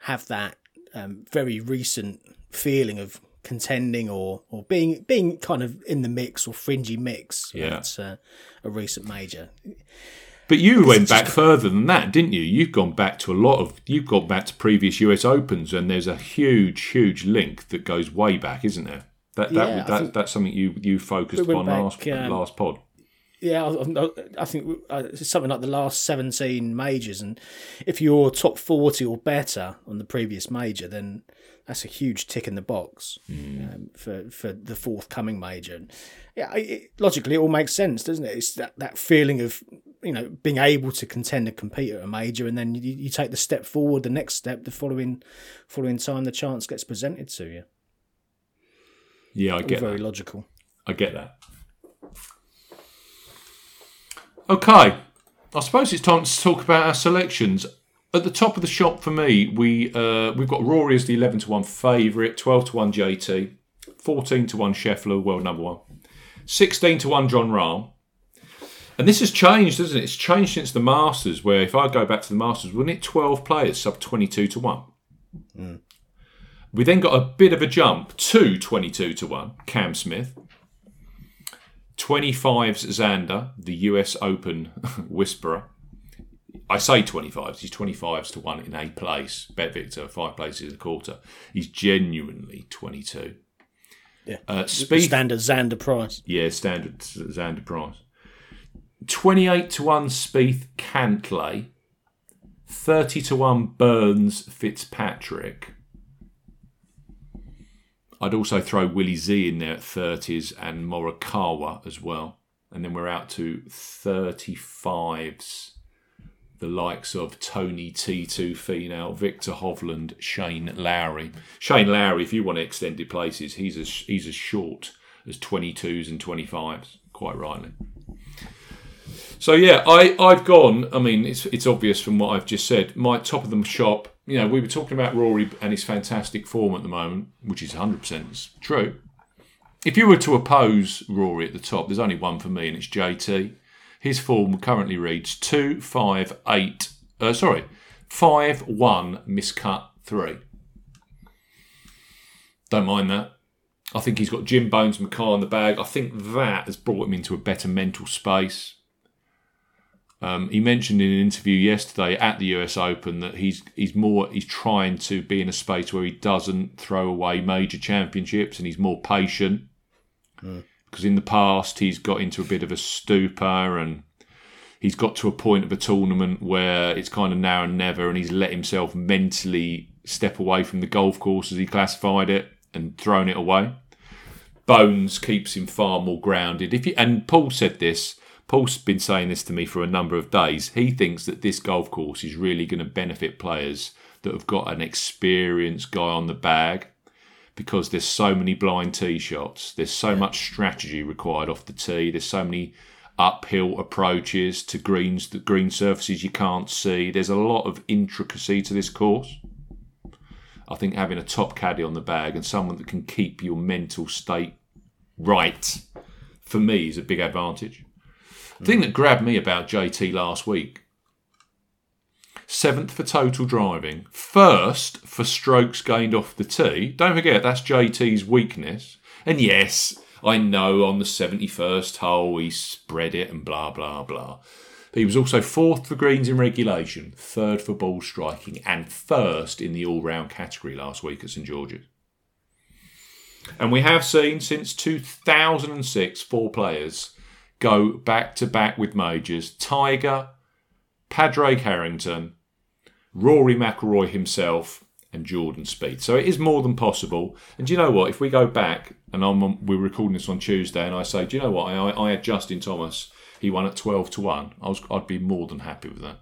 have that um, very recent feeling of contending or or being being kind of in the mix or fringy mix, Yeah. it's uh, a recent major. But you went back further than that, didn't you? You've gone back to a lot of. You've gone back to previous US Opens, and there's a huge, huge link that goes way back, isn't there? That that, Yeah, that that's something you you focused We on last um, last pod. Yeah, I, I- think uh, it's something like the last 17 majors, and if you're top 40 or better on the previous major, then that's a huge tick in the box um, for for the forthcoming major. And yeah, it- logically, it all makes sense, doesn't it? It's that, that feeling of you know being able to contend and compete at a major, and then you, you take the step forward, the next step, the following following time, the chance gets presented to you. Yeah, I All get very that. logical. I get that. Okay, I suppose it's time to talk about our selections. At the top of the shop for me, we uh, we've got Rory as the eleven to one favourite, twelve to one JT, fourteen to one Scheffler, world number one, sixteen to one Jon Rahm. And this has changed, hasn't it? It's changed since the Masters, where if I go back to the Masters, wasn't it 12 players sub 22 to 1? We then got a bit of a jump to 22 to 1, Cam Smith. 25's Xander, the US Open whisperer. I say 25s, he's 25s to 1 in a place. BetVictor, five places in a quarter. He's genuinely 22. Yeah. Uh, Spieth, standard Xander price. yeah, standard Xander price. 28 to 1 Spieth Cantlay. 30 to 1 Burns Fitzpatrick. I'd also throw Willie Z in there at 30s and Morikawa as well. And then we're out to 35s. The likes of Tony T2 Finau, Viktor Hovland, Shane Lowry. Shane Lowry, if you want extended places, he's as, he's as short as 22s and 25s, quite rightly. So yeah, I I've gone. I mean, it's it's obvious from what I've just said. My top of the shop. You know, we were talking about Rory and his fantastic form at the moment, which is 100 percent true. If you were to oppose Rory at the top, there's only one for me, and it's JT. His form currently reads two five eight. Uh, sorry, five one miscut three. Don't mind that. I think he's got Jim Bones Mackay in the bag. I think that has brought him into a better mental space. Um, he mentioned in an interview yesterday at the US Open that he's he's more he's trying to be in a space where he doesn't throw away major championships and he's more patient. Because in the past he's got into a bit of a stupor and he's got to a point of a tournament where it's kind of now and never and he's let himself mentally step away from the golf course as he classified it and thrown it away. Bones keeps him far more grounded. If you, and Paul said this. Paul's been saying this to me for a number of days. He thinks that this golf course is really going to benefit players that have got an experienced guy on the bag because there's so many blind tee shots. There's so much strategy required off the tee. There's so many uphill approaches to greens, the green surfaces you can't see. There's a lot of intricacy to this course. I think having a top caddy on the bag and someone that can keep your mental state right for me is a big advantage. The thing that grabbed me about JT last week seventh for total driving, first for strokes gained off the tee. Don't forget, that's JT's weakness. And yes, I know on the 71st hole he spread it and blah, blah, blah. But he was also fourth for greens in regulation, third for ball striking, and first in the all round category last week at St George's. And we have seen since 2006 four players go back to back with majors Tiger, Padraig Harrington, Rory McIlroy himself, and Jordan Spieth. So it is more than possible. And do you know what? If we go back, and I'm on, we're recording this on Tuesday, and I say, do you know what? I, I had Justin Thomas. He won at twelve to one. I was, I'd be more than happy with that.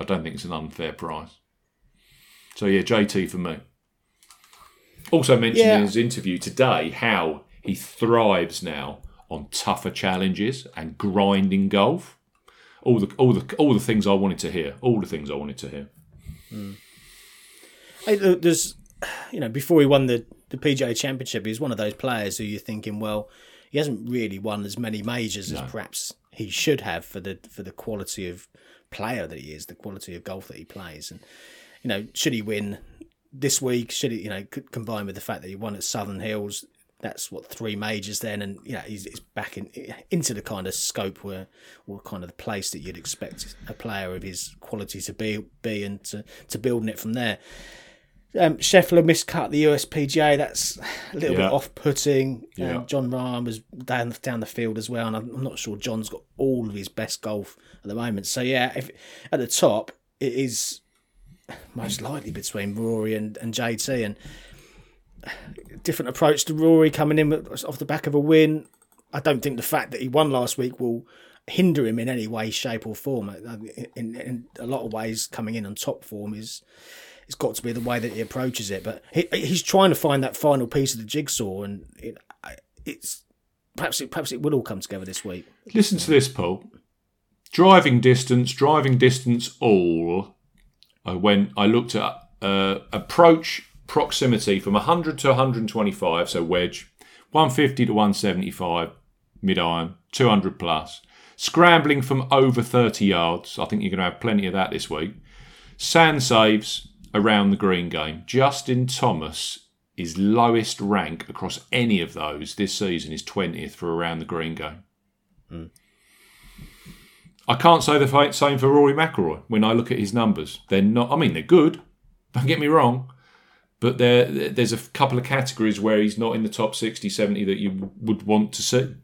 I don't think it's an unfair price. So yeah, JT for me. Also mentioned Yeah. in his interview today how he thrives now on tougher challenges and grinding golf. All the all the all the things I wanted to hear. All the things I wanted to hear. Hey, look, there's, you know, before he won the, the PGA Championship, he was one of those players who you're thinking, well, he hasn't really won as many majors as perhaps he should have for the for the quality of player that he is, the quality of golf that he plays, and you know, should he win this week? Should he, you know, combined with the fact that he won at Southern Hills, that's what three majors then, and you know, he's, he's back in into the kind of scope where, or kind of the place that you'd expect a player of his quality to be, be, and to to building it from there. Um, Scheffler miscut the USPGA. That's a little Yeah. bit off-putting. Yeah. Um, Jon Rahm was down down the field as well, and I'm, I'm not sure Jon's got all of his best golf at the moment. So yeah, if at the top it is most likely between Rory and, and JT, and different approach to Rory coming in off the back of a win. I don't think the fact that he won last week will hinder him in any way, shape, or form. In, in a lot of ways, coming in on top form is it's got to be the way that he approaches it. But he, he's trying to find that final piece of the jigsaw, and it, it's perhaps it perhaps it will all come together this week. Listen to this, Paul. Driving distance, driving distance all. I went. I looked at uh, approach proximity from 100 to 125, so wedge, 150 to 175, mid iron, 200 plus. Scrambling from over 30 yards. I think you're going to have plenty of that this week. Sand saves around the green game. Justin Thomas is lowest rank across any of those this season is 20th for around the green game. Hmm. I can't say the same for Rory McIlroy. When I look at his numbers, they're not. I mean, they're good. Don't get me wrong, but there there's a couple of categories where he's not in the top 60, 70 that you would want to see.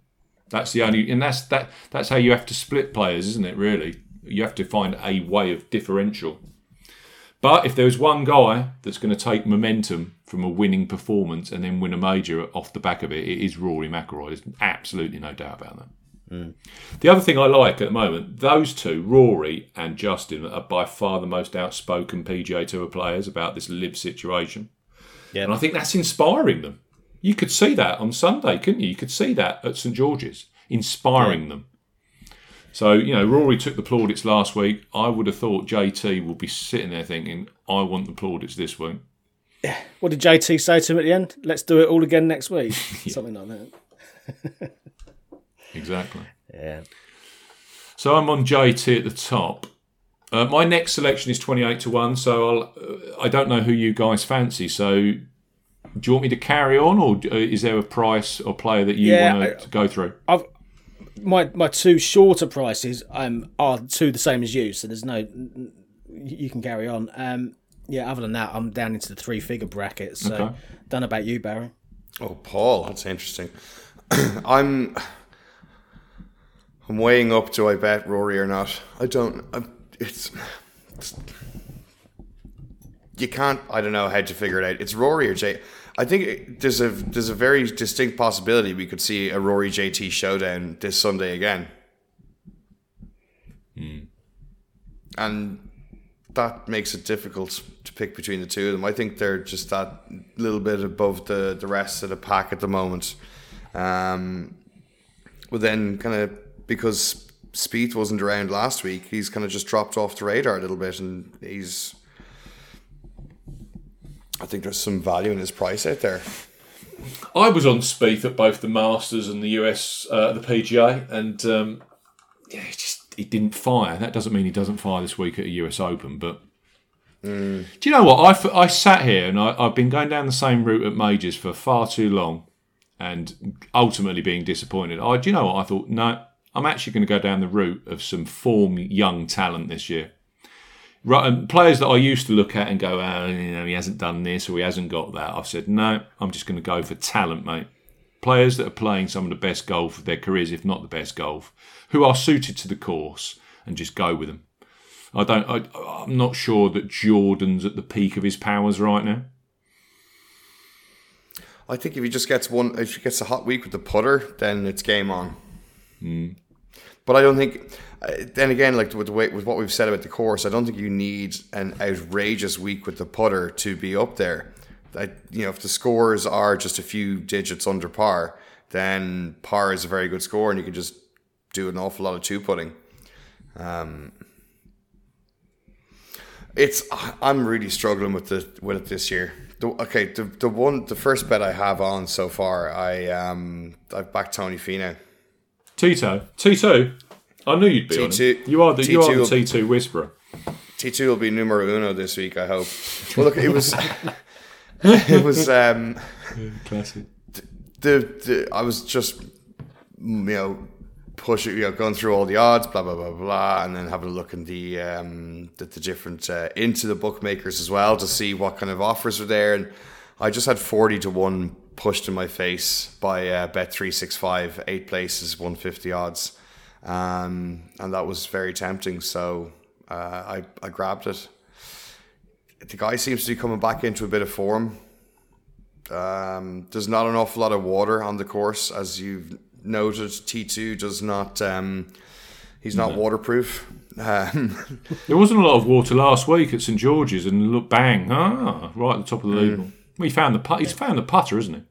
That's the only, and that's that. That's how you have to split players, isn't it? Really, you have to find a way of differential. But if there's one guy that's going to take momentum from a winning performance and then win a major off the back of it, it is Rory McIlroy. There's absolutely no doubt about that. The other thing I like at the moment, those two, Rory and Justin, are by far the most outspoken PGA Tour players about this LIV situation. Yeah. And I think that's inspiring them. You could see that on Sunday, couldn't you? You could see that at St George's, inspiring them. So, you know, Rory took the plaudits last week. I would have thought JT will be sitting there thinking, I want the plaudits this week. What did JT say to him at the end? Let's do it all again next week. Something like that. Exactly. Yeah. So I'm on JT at the top. Uh, my next selection is 28 to 1, so I'll, uh, I don't know who you guys fancy. So do you want me to carry on, or uh, is there a price or player that you Yeah, want to go through? I've my my two shorter prices um are two the same as you, so there's no you can carry on. Um yeah, other than that, I'm down into the three figure bracket. So Okay. don't about you, Barry. Oh, Paul, that's interesting. I'm I'm weighing up. Do I bet Rory or not? I don't. I, it's, it's you can't. I don't know how to figure it out. It's Rory or Jay. I think it- there's a there's a very distinct possibility we could see a Rory JT showdown this Sunday again. And that makes it difficult to pick between the two of them. I think they're just that little bit above the, the rest of the pack at the moment. Um, but then, kind of because Spieth wasn't around last week, he's kind of just dropped off the radar a little bit, and he's. I think there's some value in his price out there. I was on Spieth at both the Masters and the US, uh, the PGA, and um, yeah, it's just he didn't fire. That doesn't mean he doesn't fire this week at a US Open. But do you know what? I, I sat here and I, I've been going down the same route at majors for far too long, and ultimately being disappointed. I do you know what? I thought no, I'm actually going to go down the route of some form young talent this year. Right, and players that I used to look at and go, oh, you know, he hasn't done this or he hasn't got that. I've said no, I'm just going to go for talent, mate players that are playing some of the best golf of their careers, if not the best golf, who are suited to the course, and just go with them. I don't. I, I'm not sure that Jordan's at the peak of his powers right now. I think if he just gets one, if he gets a hot week with the putter, then it's game on. Hmm. But I don't think. Then again, like with way with what we've said about the course, I don't think you need an outrageous week with the putter to be up there. You know, if the scores are just a few digits under par, then par is a very good score, and you can just do an awful lot of two putting. Um, it's I'm really struggling with the with it this year. The, okay, the the one the first bet I have on so far, I um I've backed Tony Finau. Tito, Tito. I knew you'd be on T2 him. You are the you are the T2 T2 whisperer. T two will be numero uno this week. I hope. Well, look, it was it was um Classic. the, the I was just you know pushing you know going through all the odds blah blah blah blah and then having a look in the um the, the different uh, into the bookmakers as well to see what kind of offers were there and I just had 40 to 1 pushed in my face by uh, bet 365 eight places 150 odds um and that was very tempting so uh, I I grabbed it the guy seems to be coming back into a bit of form um, there's not an awful lot of water on the course, as you've noted. T2 does not. Um, he's not waterproof. Um, There wasn't a lot of water last week at St George's, and look, bang, ah, right at the top of the Mm. leaderboard. Well, he found the put. He's found the putter, isn't he?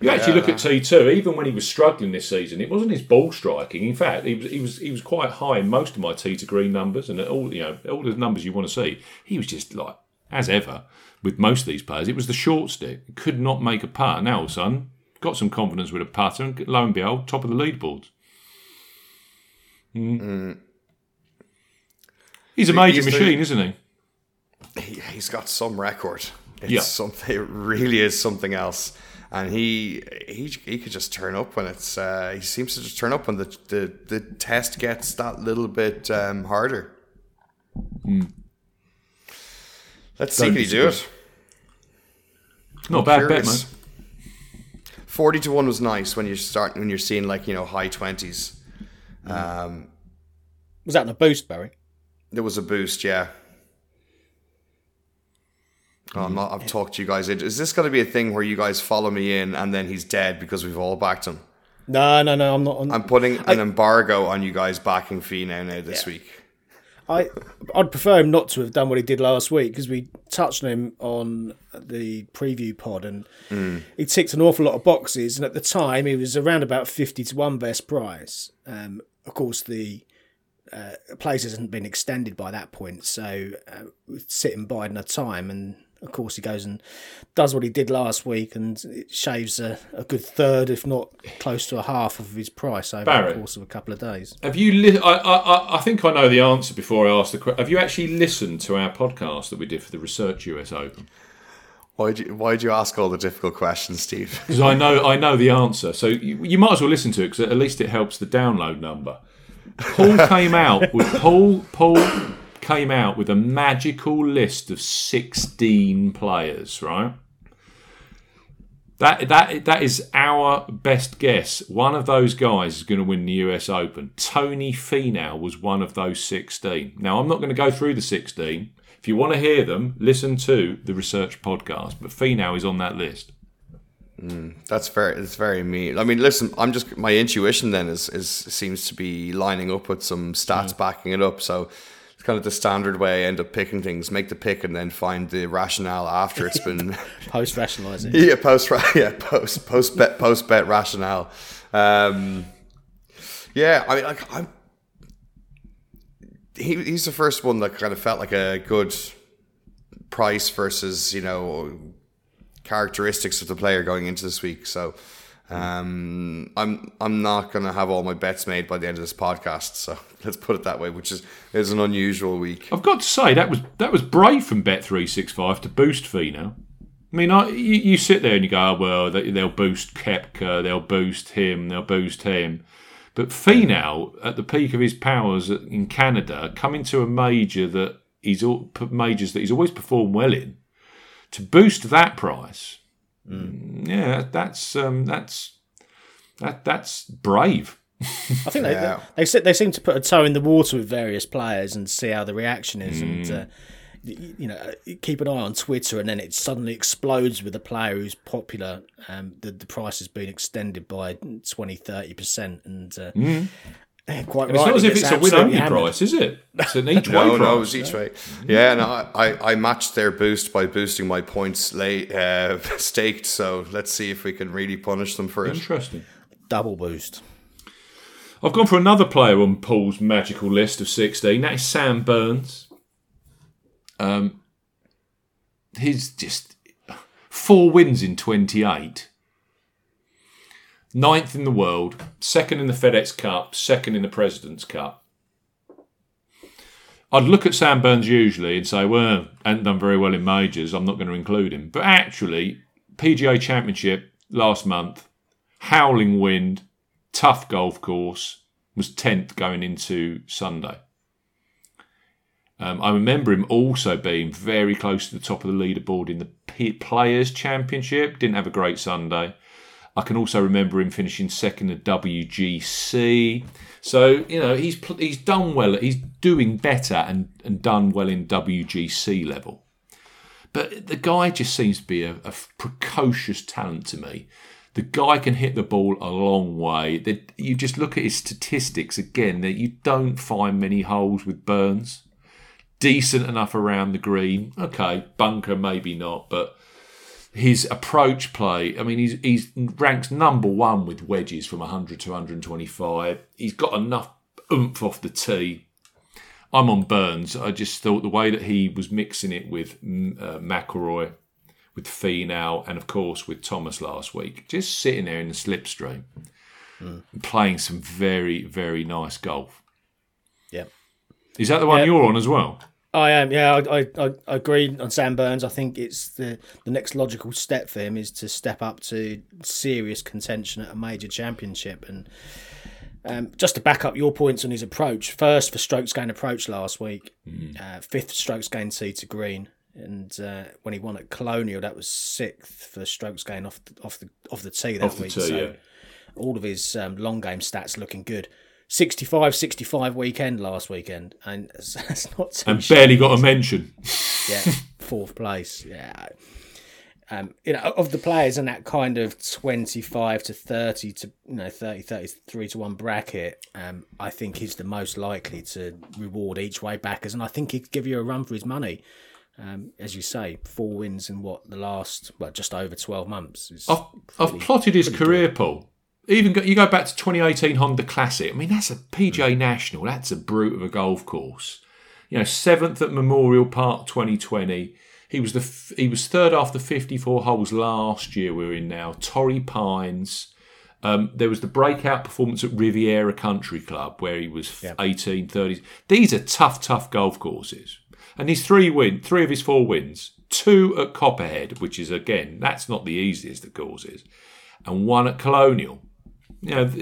You actually look at T two. Even when he was struggling this season, it wasn't his ball striking. In fact, he was he was he was quite high in most of my T to green numbers and all you know all the numbers you want to see. He was just like as ever with most of these players. It was the short stick. Could not make a putt. Now all of a sudden, got some confidence with a putter, and lo and behold, top of the leaderboards. Mm. He's a major He's the- machine, isn't he? he, he's got some record. It's Yeah. something. It really is something else. And he he he could just turn up when it's. Uh, he seems to just turn up when the the, the test gets that little bit um, harder. Let's see, Don't can he do disagree. it? Not a bad bet, man. Forty to one was nice when you're starting when you're seeing like you know high twenties. Um, Was that in a boost, Barry? there was a boost, yeah. Oh, I'm not, I've talked to you guys. Is this going to be a thing where you guys follow me in and then he's dead because we've all backed him? No, no, no. I'm not on. I'm putting an embargo on you guys backing Finau now this week. I I'd prefer him not to have done what he did last week because we touched on him on the preview pod and he ticked an awful lot of boxes. And at the time, he was around about fifty to one best price. Um, of course, the uh, places hadn't been extended by that point, so uh, we're sitting biding our time. And of course, he goes and does what he did last week, and it shaves a, a good third, if not close to a half, of his price over Barry. the course of a couple of days. Have you? Li- I, I I- I think I know the answer before I ask the question. Have you actually listened to our podcast that we did for the Research US Open? Why'd you, why'd you ask all the difficult questions, Steve? Because I know I know the answer, so you, you might as well listen to it because at least it helps the download number. Paul came out with Paul Paul came out with a magical list of sixteen players, right? That that that is our best guess. One of those guys is going to win the US Open. Tony Finau was one of those sixteen. Now I'm not going to go through the sixteen. If you want to hear them, listen to the research podcast. But Finau is on that list. Mm, that's very it's very mean. I mean, listen, I'm just my intuition then is is seems to be lining up with some stats backing it up. So kind of the standard way I end up picking things, make the pick, and then find the rationale after it's been Post rationalising. yeah post yeah post post bet post bet rationale. Um, yeah, I mean, like I'm. He, he's the first one that kind of felt like a good price versus you know characteristics of the player going into this week. So Um, I'm I'm not gonna have all my bets made by the end of this podcast, so let's put it that way, which is is an unusual week. I've got to say that was that was brave from Bet three six five to boost Finau. I mean, I, you, you sit there and you go, oh, well, they, they'll boost Koepka, they'll boost him, they'll boost him. But Finau, at the peak of his powers in Canada, coming to a major that he's majors that he's always performed well in, to boost that price, mm. yeah, that's um, that's that that's brave. I think yeah. they, they they seem to put a toe in the water with various players and see how the reaction is, mm. and uh, you know keep an eye on Twitter, and then it suddenly explodes with a player who's popular. Um, the the price has been extended by 20 30 percent, and uh, mm. Quite it's right. not as if it's a win-only price, is it? It's an each way no, price. No, it's each way. Yeah, and I, I, I matched their boost by boosting my points late, uh, staked. So let's see if we can really punish them for it. Interesting. Double boost. I've gone for another player on Paul's magical list of 16. That is Sam Burns. Um, he's just four wins in 28 ninth in the world, second in the FedEx Cup, second in the President's Cup. I'd look at Sam Burns usually and say, well, hasn't done very well in majors, I'm not going to include him. But actually, PGA Championship last month, howling wind, tough golf course, was 10th going into Sunday. Um, I remember him also being very close to the top of the leaderboard in the P- Players Championship. Didn't have a great Sunday. I can also remember him finishing second at WGC. So you know he's he's done well. He's doing better and, and done well in WGC level. But the guy just seems to be a, a precocious talent to me. The guy can hit the ball a long way. You just look at his statistics again. That you don't find many holes with Burns. Decent enough around the green. Okay, bunker maybe not, but his approach play. I mean, he's he's ranks number one with wedges from 100 to 125. He's got enough oomph off the tee. I'm on Burns. I just thought the way that he was mixing it with mm, uh, McIlroy, with Finau, and of course with Thomas last week, just sitting there in the slipstream, mm. playing some very very nice golf. Yep. Is that the one yep. you're on as well? I am, yeah, I, I, I agree on Sam Burns. I think it's the the next logical step for him is to step up to serious contention at a major championship. And um, just to back up your points on his approach, first for strokes gained approach last week, mm. uh, fifth strokes gained tee to green, and uh, when he won at Colonial, that was sixth for strokes gained off the, off the off the tee that off week. Tee, so yeah. all of his um, long game stats looking good. 65 65 weekend last weekend and that's not and barely got a mention. Yeah fourth place yeah. Um, you know of the players in that kind of 25 to 30 to you know 30 33 to 1 bracket um, i think he's the most likely to reward each way backers and i think he'd give you a run for his money. Um, as you say four wins in what the last well just over 12 months I've, I've plotted his career good. pool even go, you go back to 2018 Honda Classic. I mean, that's a PGA National. That's a brute of a golf course. You know, seventh at Memorial Park 2020. He was the he was third after 54 holes last year. We're in now. Torrey Pines. Um, there was the breakout performance at Riviera Country Club where he was yep. 18, 30s. These are tough, tough golf courses. And his three win, three of his four wins, two at Copperhead, which is again that's not the easiest of courses, and one at Colonial you know,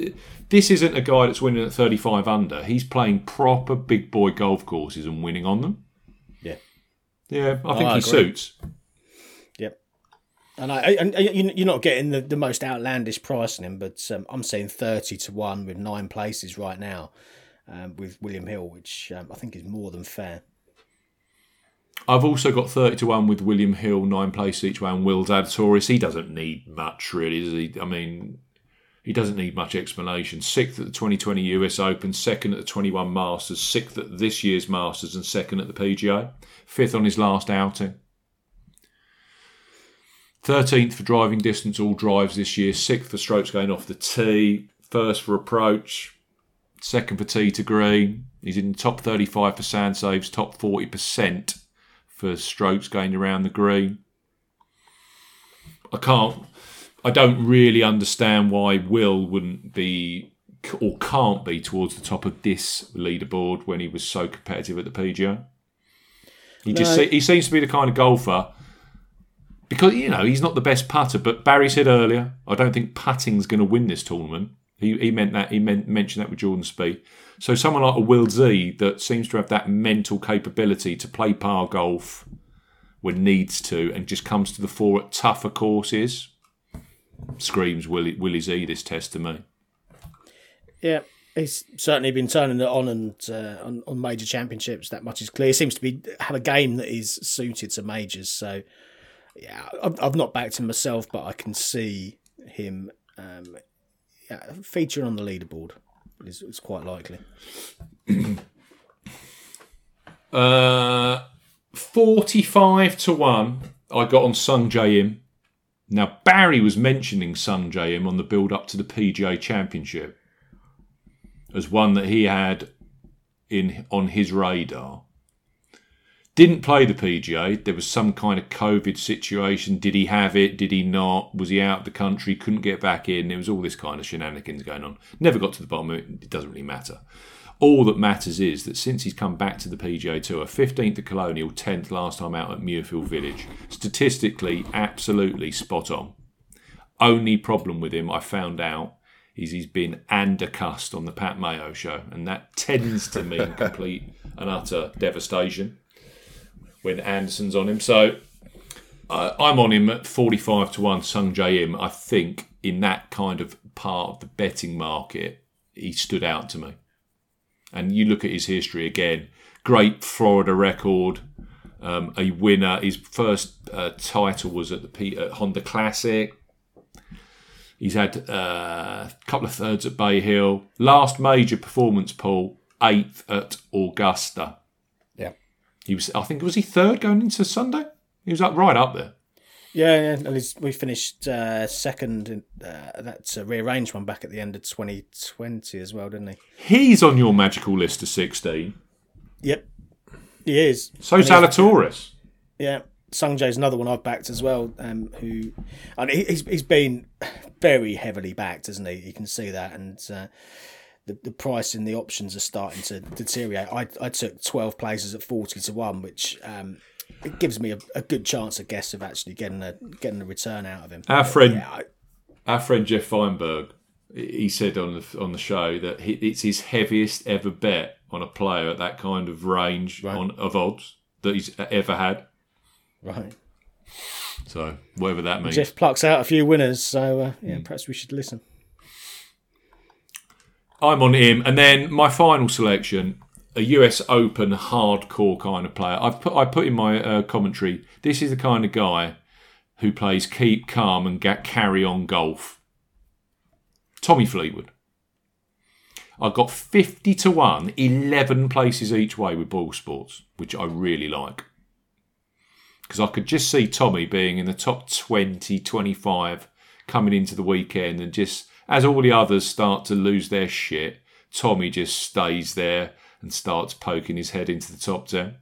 this isn't a guy that's winning at 35 under. He's playing proper big boy golf courses and winning on them. Yeah. Yeah, I think oh, I he suits. Yep. And I, and you're not getting the, the most outlandish price on him, but um, I'm saying 30 to 1 with nine places right now um, with William Hill, which um, I think is more than fair. I've also got 30 to 1 with William Hill, nine places each way, and Will Zalatoris. He doesn't need much, really, does he? I mean, he doesn't need much explanation. Sixth at the 2020 US Open, second at the 21 Masters, sixth at this year's Masters, and second at the PGA. Fifth on his last outing. 13th for driving distance, all drives this year. Sixth for strokes going off the tee. First for approach. Second for tee to green. He's in top 35 for sand saves, top 40% for strokes going around the green. I can't I don't really understand why Will wouldn't be or can't be towards the top of this leaderboard when he was so competitive at the PGA. He just No. se- he seems to be the kind of golfer because you know he's not the best putter. But Barry said earlier, I don't think putting's going to win this tournament. He, he meant that he meant, mentioned that with Jordan Spieth. So someone like a Will Z that seems to have that mental capability to play par golf when needs to and just comes to the fore at tougher courses screams Willie, Willie Z this test to me. Yeah, he's certainly been turning it on and uh, on, on major championships. That much is clear. He seems to be have a game that is suited to majors. So, yeah, I've, I've not backed him myself, but I can see him um, yeah, featuring on the leaderboard. It's, it's quite likely. Uh, 45 to 1, I got on Sungjae Im. Now, Barry was mentioning Sungjae Im on the build up to the PGA Championship as one that he had in on his radar. Didn't play the PGA. There was some kind of COVID situation. Did he have it? Did he not? Was he out of the country? Couldn't get back in. There was all this kind of shenanigans going on. Never got to the bottom of it. It doesn't really matter. All that matters is that since he's come back to the PGA Tour, 15th at Colonial, 10th last time out at Muirfield Village, statistically, absolutely spot on. Only problem with him, I found out, is he's been undercussed on the Pat Mayo show, and that tends to mean complete and utter devastation when Anderson's on him. So uh, I'm on him at 45 to 1, Sungjae Im. I think in that kind of part of the betting market, he stood out to me. And you look at his history again, great Florida record, um, a winner. His first uh, title was at the P- at Honda Classic. He's had uh, a couple of thirds at Bay Hill. Last major performance pool, eighth at Augusta. Yeah. He was, I think, was he third going into Sunday? He was up right up there. Yeah, yeah. And he's, we finished uh, second in uh, that uh, rearranged one back at the end of 2020 as well, didn't he? He's on your magical list of 16. Yep. He is. So And Zalatoris. Yeah, Sungjae's another one I've backed as well. Um, who, and he- he's he's been very heavily backed, isn't he? You can see that, and uh, the the price in the options are starting to deteriorate. I I took twelve places at forty to one, which um, it gives me a, a good chance, I guess, of actually getting a getting a return out of him. Our friend, Yeah, I, our friend Jeff Feinberg, he said on the on the show that he, it's his heaviest ever bet on a player at that kind of range on of odds that he's ever had. right. So whatever that means. Jeff plucks out a few winners, so uh, yeah, perhaps we should listen. I'm on him, and then my final selection, a US Open hardcore kind of player. I've put I put in my uh, commentary. This is the kind of guy who plays keep calm and get carry on golf. Tommy Fleetwood. I got 50 to 1, 11 places each way with BoyleSports, which I really like. Because I could just see Tommy being in the top 20, 25 coming into the weekend and just as all the others start to lose their shit, Tommy just stays there and starts poking his head into the top 10.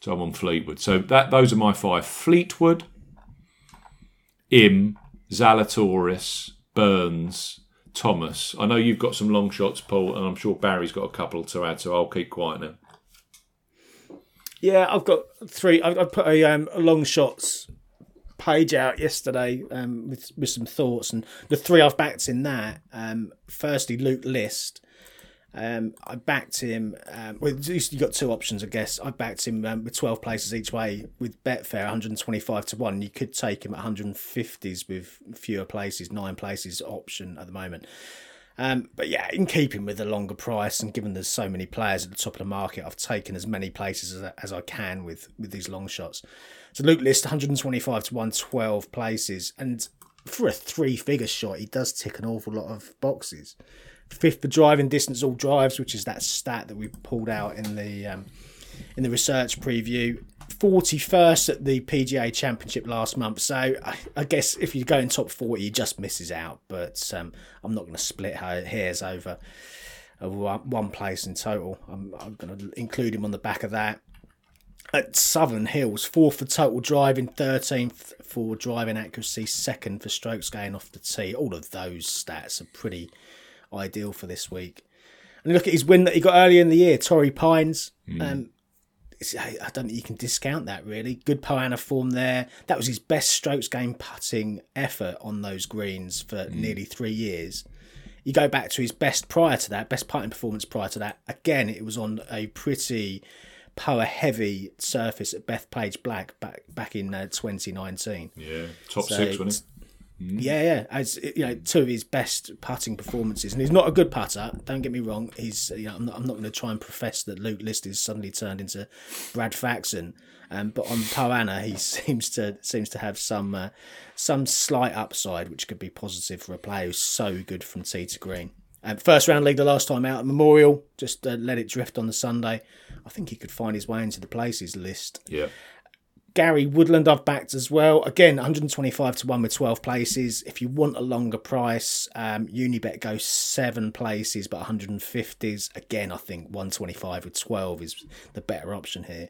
So I'm on Fleetwood. So that those are my five. Fleetwood, Im, Zalatoris, Burns, Thomas. I know you've got some long shots, Paul, and I'm sure Barry's got a couple to add, so I'll keep quiet now. Yeah, I've got three. I, I put a, um, a long shots page out yesterday um, with with some thoughts, and the three I've backed in that. Um, firstly, Luke List. Um, I backed him. Um, well, you got two options, I guess. I backed him um, with twelve places each way with Betfair, one hundred and twenty-five to one. You could take him at one hundred and fifties with fewer places, nine places option at the moment. Um, but yeah, in keeping with the longer price and given there's so many players at the top of the market, I've taken as many places as, as I can with with these long shots. So Luke List 125 to 112 places, and for a three figure shot, he does tick an awful lot of boxes. Fifth for driving distance, all drives, which is that stat that we pulled out in the um, in the research preview. 41st at the PGA Championship last month. So I, I guess if you go in top 40, he just misses out. But um, I'm not going to split hairs over, over one, place in total. I'm, I'm going to include him on the back of that. At Southern Hills, fourth for total driving, 13th for driving accuracy, second for strokes gain off the tee. All of those stats are pretty ideal for this week. And look at his win that he got earlier in the year, Torrey Pines. Um, I don't think you can discount that really. Good Poa annua form there. That was his best strokes gained putting effort on those greens for nearly three years. You go back to his best prior to that, best putting performance prior to that. Again, it was on a pretty Poa heavy surface at Bethpage Black back back in uh, 2019. Yeah, top So six, wasn't it? Yeah, yeah. As you know, two of his best putting performances, and he's not a good putter. Don't get me wrong. He's you know, I'm not, I'm not going to try and profess that Luke List is suddenly turned into Brad Faxon, um, but on Poa annua he seems to seems to have some uh, some slight upside, which could be positive for a player who's so good from tee to green. Um, first round league the last time out at Memorial, just uh, let it drift on the Sunday. I think he could find his way into the places list. Yeah. Gary Woodland I've backed as well. Again, 125 to 1 with 12 places. If you want a longer price, um, Unibet goes seven places but 150s. Again, I think 125 with 12 is the better option here.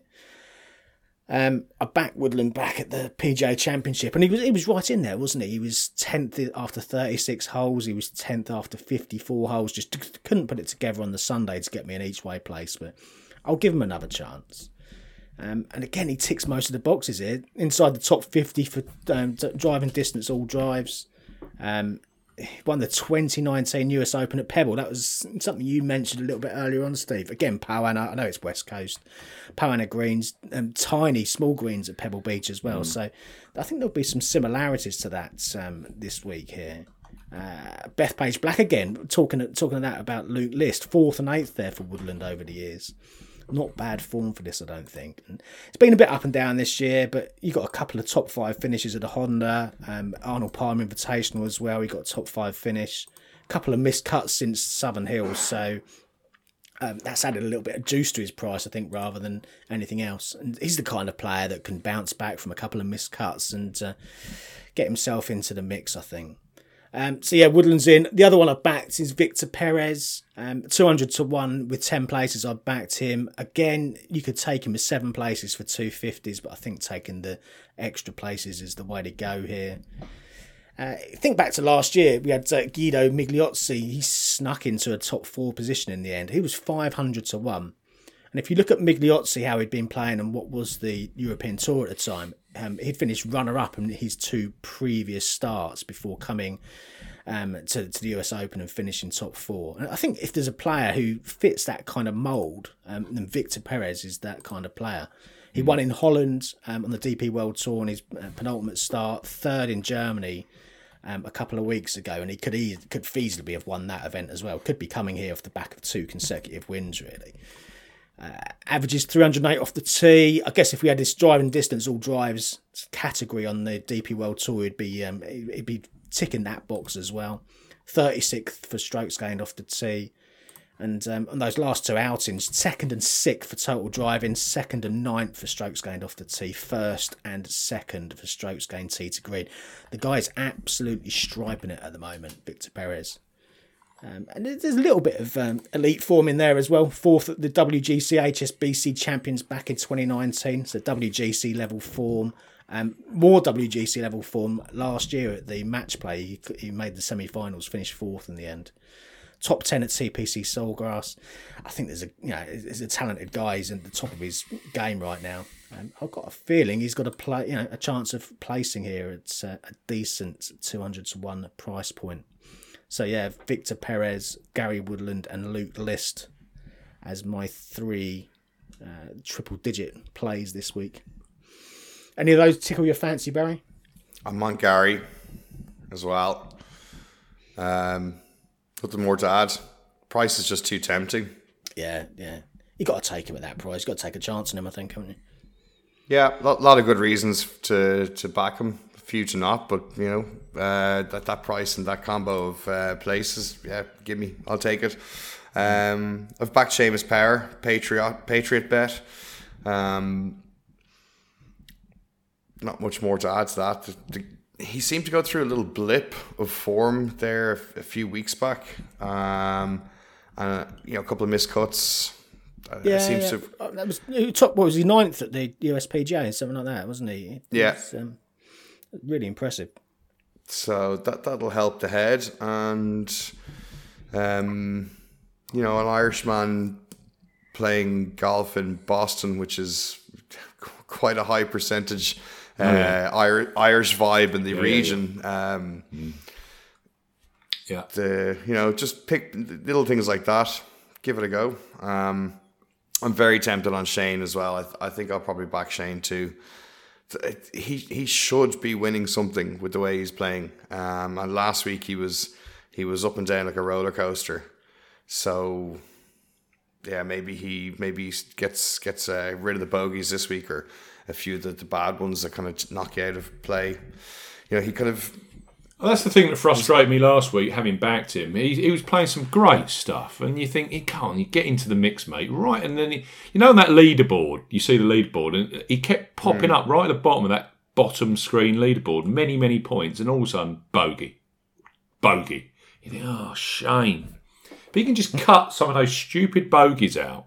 Um, I backed Woodland back at the PGA Championship, and he was he was right in there, wasn't he? He was tenth after thirty six holes. He was tenth after fifty four holes. Just couldn't put it together on the Sunday to get me an each way place, but I'll give him another chance. Um, and again, he ticks most of the boxes here. Inside the top 50 for um, driving distance, all drives. Um, he won the 2019 US Open at Pebble. That was something you mentioned a little bit earlier on, Steve. Again, Poa annua, I know it's West Coast. Poa annua greens, um, tiny, small greens at Pebble Beach as well. So I think there'll be some similarities to that um, this week here. Uh, Bethpage Black again, talking talking that about Luke List, fourth and eighth there for Woodland over the years not bad form for this, I don't think. It's been a bit up and down this year, but you got a couple of top five finishes at the Honda, um, Arnold Palmer Invitational as well. He got a top five finish, a couple of missed cuts since Southern Hills, so um, that's added a little bit of juice to his price, I think, rather than anything else. And he's the kind of player that can bounce back from a couple of missed cuts and uh, get himself into the mix, I think. Um, so yeah, Woodland's in. The other one I backed is Victor Perez, um, two hundred to one with ten places. I backed him again. You could take him with seven places for two fifties, but I think taking the extra places is the way to go here. Uh, think back to last year, we had uh, Guido Migliozzi. He snuck into a top four position in the end. He was five hundred to one. And if you look at Migliozzi, how he'd been playing and what was the European Tour at the time, um, he'd finished runner up in his two previous starts before coming um, to, to the US Open and finishing top four. And I think if there's a player who fits that kind of mould, um, then Victor Perez is that kind of player. He won in Holland um, on the DP World Tour on his uh, penultimate start, third in Germany um, a couple of weeks ago, and he could e- could feasibly have won that event as well. Could be coming here off the back of two consecutive wins, really averages 308 off the tee. I guess if we had this driving distance, all drives category on the DP World Tour, he'd be um, he'd be ticking that box as well. 36th for strokes gained off the tee. And um, on those last two outings, second and sixth for total driving, second and ninth for strokes gained off the tee, first and second for strokes gained tee to green. The guy's absolutely striping it at the moment, Victor Perez. Um, and there's a little bit of um, elite form in there as well. Fourth at the WGC HSBC champions back in 2019, so WGC level form. Um, more WGC level form last year at the match play. He, he made the semi-finals, finished fourth in the end. Top ten at TPC Sawgrass. I think there's a you know there's a talented guy. He's at the top of his game right now. Um, I've got a feeling he's got a play you know a chance of placing here at uh, a decent 200 to one price point. So yeah, Victor Perez, Gary Woodland, and Luke List as my three uh, triple digit plays this week. Any of those tickle your fancy, Barry? I'm on Gary as well. Um, nothing more to add. Price is just too tempting. Yeah, yeah. You got to take him at that price. You got to take a chance on him, I think, haven't you? Yeah, a lot, lot of good reasons to to back him. Few not, but you know uh, that that price and that combo of uh, places. Yeah, give me. I'll take it. Um, I've backed Seamus Power, Patriot Patriot bet. Um, not much more to add to that. The- the- he seemed to go through a little blip of form there a, a few weeks back. Um, and, you know, a couple of miscuts. Uh, Yeah, seems yeah. to have- Uh, that was top. What was he ninth at the USPGA and something like that, wasn't he? It Yeah. was, um, really impressive. so that that'll help the head and um you know an Irishman playing golf in Boston which is quite a high percentage uh, Ir- Irish vibe in the region. um Yeah. the you know just pick little things like that give it a go. Um I'm very tempted on Shane as well. I, th- I think I'll probably back Shane too he he should be winning something with the way he's playing. Um, and last week he was he was up and down like a roller coaster. So yeah, maybe he maybe gets gets uh, rid of the bogeys this week or a few of the, the bad ones that kind of knock you out of play. You know, he kind of Well, that's the thing that frustrated me last week, having backed him. He, he was playing some great stuff, and you think he can't. You get into the mix, mate, right? And then he, you know on that leaderboard, you see the leaderboard, and he kept popping hmm. up right at the bottom of that bottom screen leaderboard, many many points, and all of a sudden bogey, bogey. You think, oh, shame. But he can just hmm. cut some of those stupid bogeys out,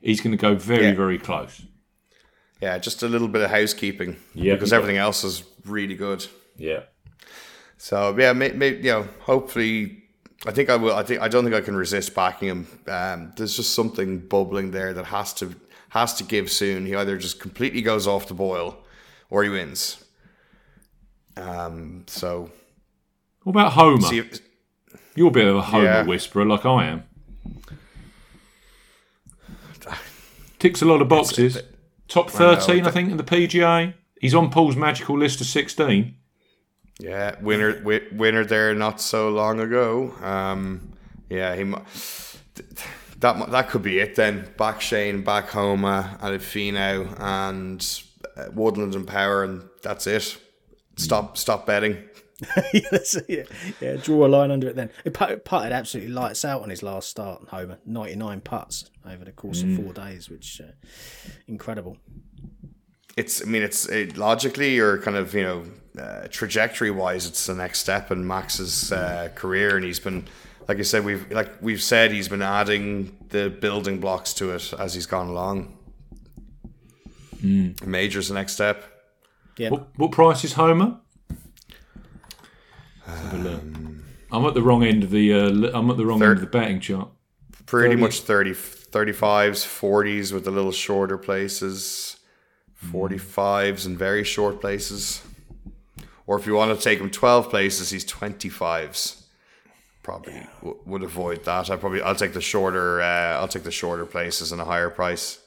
he's going to go very Yeah. very close. yeah, just a little bit of housekeeping. Yeah, because everything else is really good. Yeah. So yeah, may, may, you know, hopefully, I think I will. I think I don't think I can resist backing him. Um, there's just something bubbling there that has to has to give soon. He either just completely goes off the boil, or he wins. Um, so What about Homa? see, You're a bit of a Homa Yeah. whisperer, like I am. Ticks a lot of boxes. Top know. 13, I think, in the PGA. He's on Paul's magical list of 16. Yeah, winner wi- winner there not so long ago. Um, yeah, he. That that could be it then. Back Shane, back Homa, and Finau, and uh, Woodland and Power, and that's it. Stop stop betting. yeah, yeah, draw a line under it then. He put- putted absolutely lights out on his last start, Homa. 99 putts over the course of four days, which uh, incredible. it's I mean it's it, logically or kind of you know uh, trajectory wise it's the next step in Max's uh, career and he's been like I said we've like we've said he's been adding the building blocks to it as he's gone along. Major's the next step. Yeah, What, what price is Homa? Let's have a look. I'm at the wrong end of the. Uh, I'm at the wrong Third. end of the betting chart. Pretty 30. much 30, 35s, 40s with the little shorter places, 45s and very short places. Or if you want to take him 12 places, he's 25s. Probably w- would avoid that. I probably I'll take the shorter uh, I'll take the shorter places and a higher price.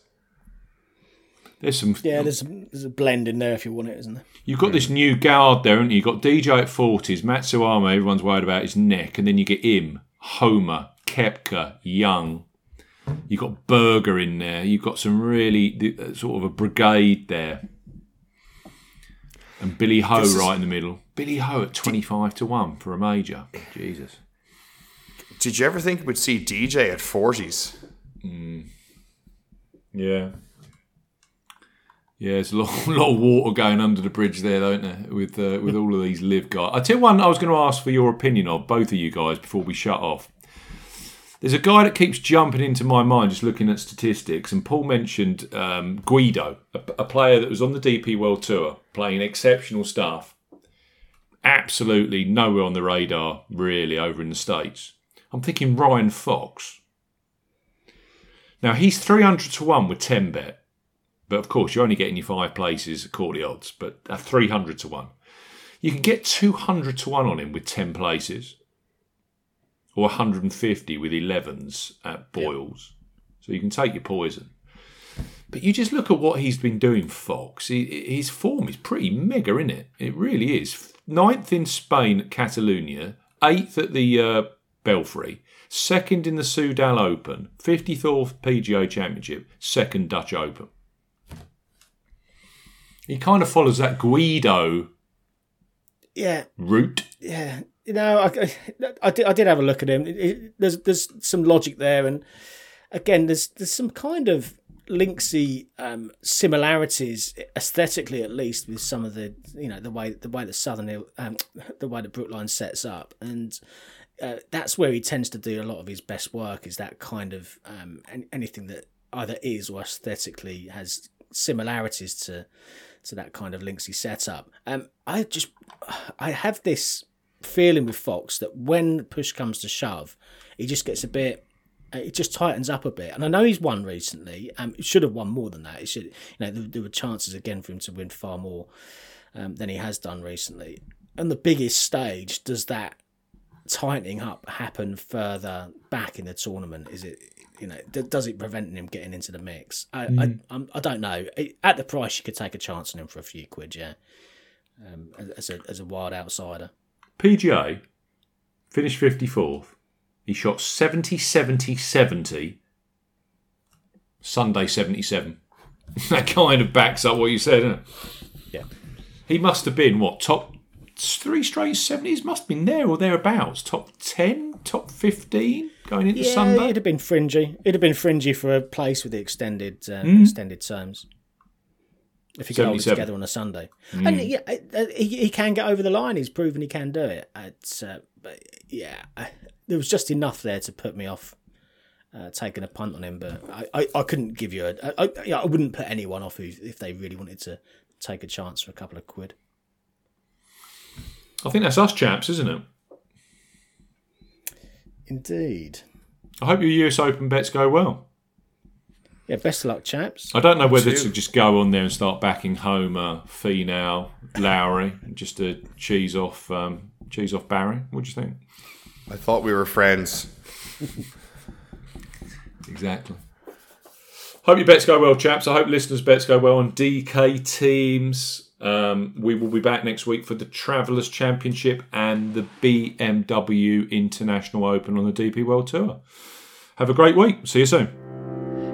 There's some. yeah. There's a, there's a blend in there if you want it, isn't there? You've got this new guard there, haven't you? You've got DJ at 40s, Matsuyama, everyone's worried about his neck, and then you get him, Homa, Koepka, Young. You've got Berger in there. You've got some really uh, sort of a brigade there. And Billy Ho This is- right in the middle. Billy Ho at 25 to 1 for a major. Jesus. Did you ever think we'd see DJ at 40s? Yeah. Yeah, there's a lot, a lot of water going under the bridge there, don't there, with uh, with all of these LIV guys. I tell you one I was going to ask for your opinion of, both of you guys, before we shut off. There's a guy that keeps jumping into my mind just looking at statistics, and Paul mentioned um, Guido, a, a player that was on the DP World Tour, playing exceptional stuff. Absolutely nowhere on the radar, really, over in the States. I'm thinking Ryan Fox. Now, he's 300 to 1 with 10Bet. But of course, you're only getting your five places at quarterly odds, but at 300 to 1. You can get 200 to 1 on him with 10 places, or 150 with 11s at Boyles. So you can take your poison. But you just look at what he's been doing, Fox. He, his form is pretty mega, isn't it? It really is. Ninth in Spain at Catalonia, eighth at the uh, Belfry, second in the Soudal Open, 54th PGA Championship, second Dutch Open. He kind of follows that Guido Yeah, route. yeah. You know, I, I, did, I did have a look at him. It- it- there's there's some logic there, and again, there's there's some kind of linksy um, similarities aesthetically, at least, with some of the you know the way the way the Southern Hill- um, the way the Brookline sets up, and uh, that's where he tends to do a lot of his best work. Is that kind of um, anything that either is or aesthetically has similarities to to that kind of Linksy setup. Um, I just I have this feeling with Fox that when push comes to shove, he just gets a bit. It just tightens up a bit, and I know he's won recently. Um, he should have won more than that. He should, you know, there, there were chances again for him to win far more um, than he has done recently. And the biggest stage, does that tightening up happen further back in the tournament? Is it you know does it prevent him getting into the mix? I I, I'm, I don't know. At the price, you could take a chance on him for a few quid, yeah. Um, as a as a wild outsider. PGA finished 54th. He shot 70, 70, 70. Sunday 77. that kind of backs up what you said? Yeah. He must have been, what, top three straight 70s? Must have been there or thereabouts. Top 10, top 15 going into Yeah, Sunday? it'd have been fringy. It'd have been fringy for a place with the extended um, extended terms. If you could hold it together on a Sunday, and yeah, uh, he, he can get over the line. He's proven he can do it. It's, uh, but yeah, I, there was just enough there to put me off uh, taking a punt on him. But I, I, I couldn't give you a. I, I, yeah, I wouldn't put anyone off who, if they really wanted to take a chance for a couple of quid. I think that's us chaps, isn't it? Indeed. I hope your US Open bets go well. Yeah, best of luck, chaps. I don't know whether to just go on there and start backing Homa, Finau, Lowry, just to cheese off um, cheese off Barry. What do you think? I thought we were friends. Exactly. Hope your bets go well, chaps. I hope listeners' bets go well on DK teams. Um, we will be back next week for the Travelers Championship and the BMW International Open on the DP World Tour. Have a great week. See you soon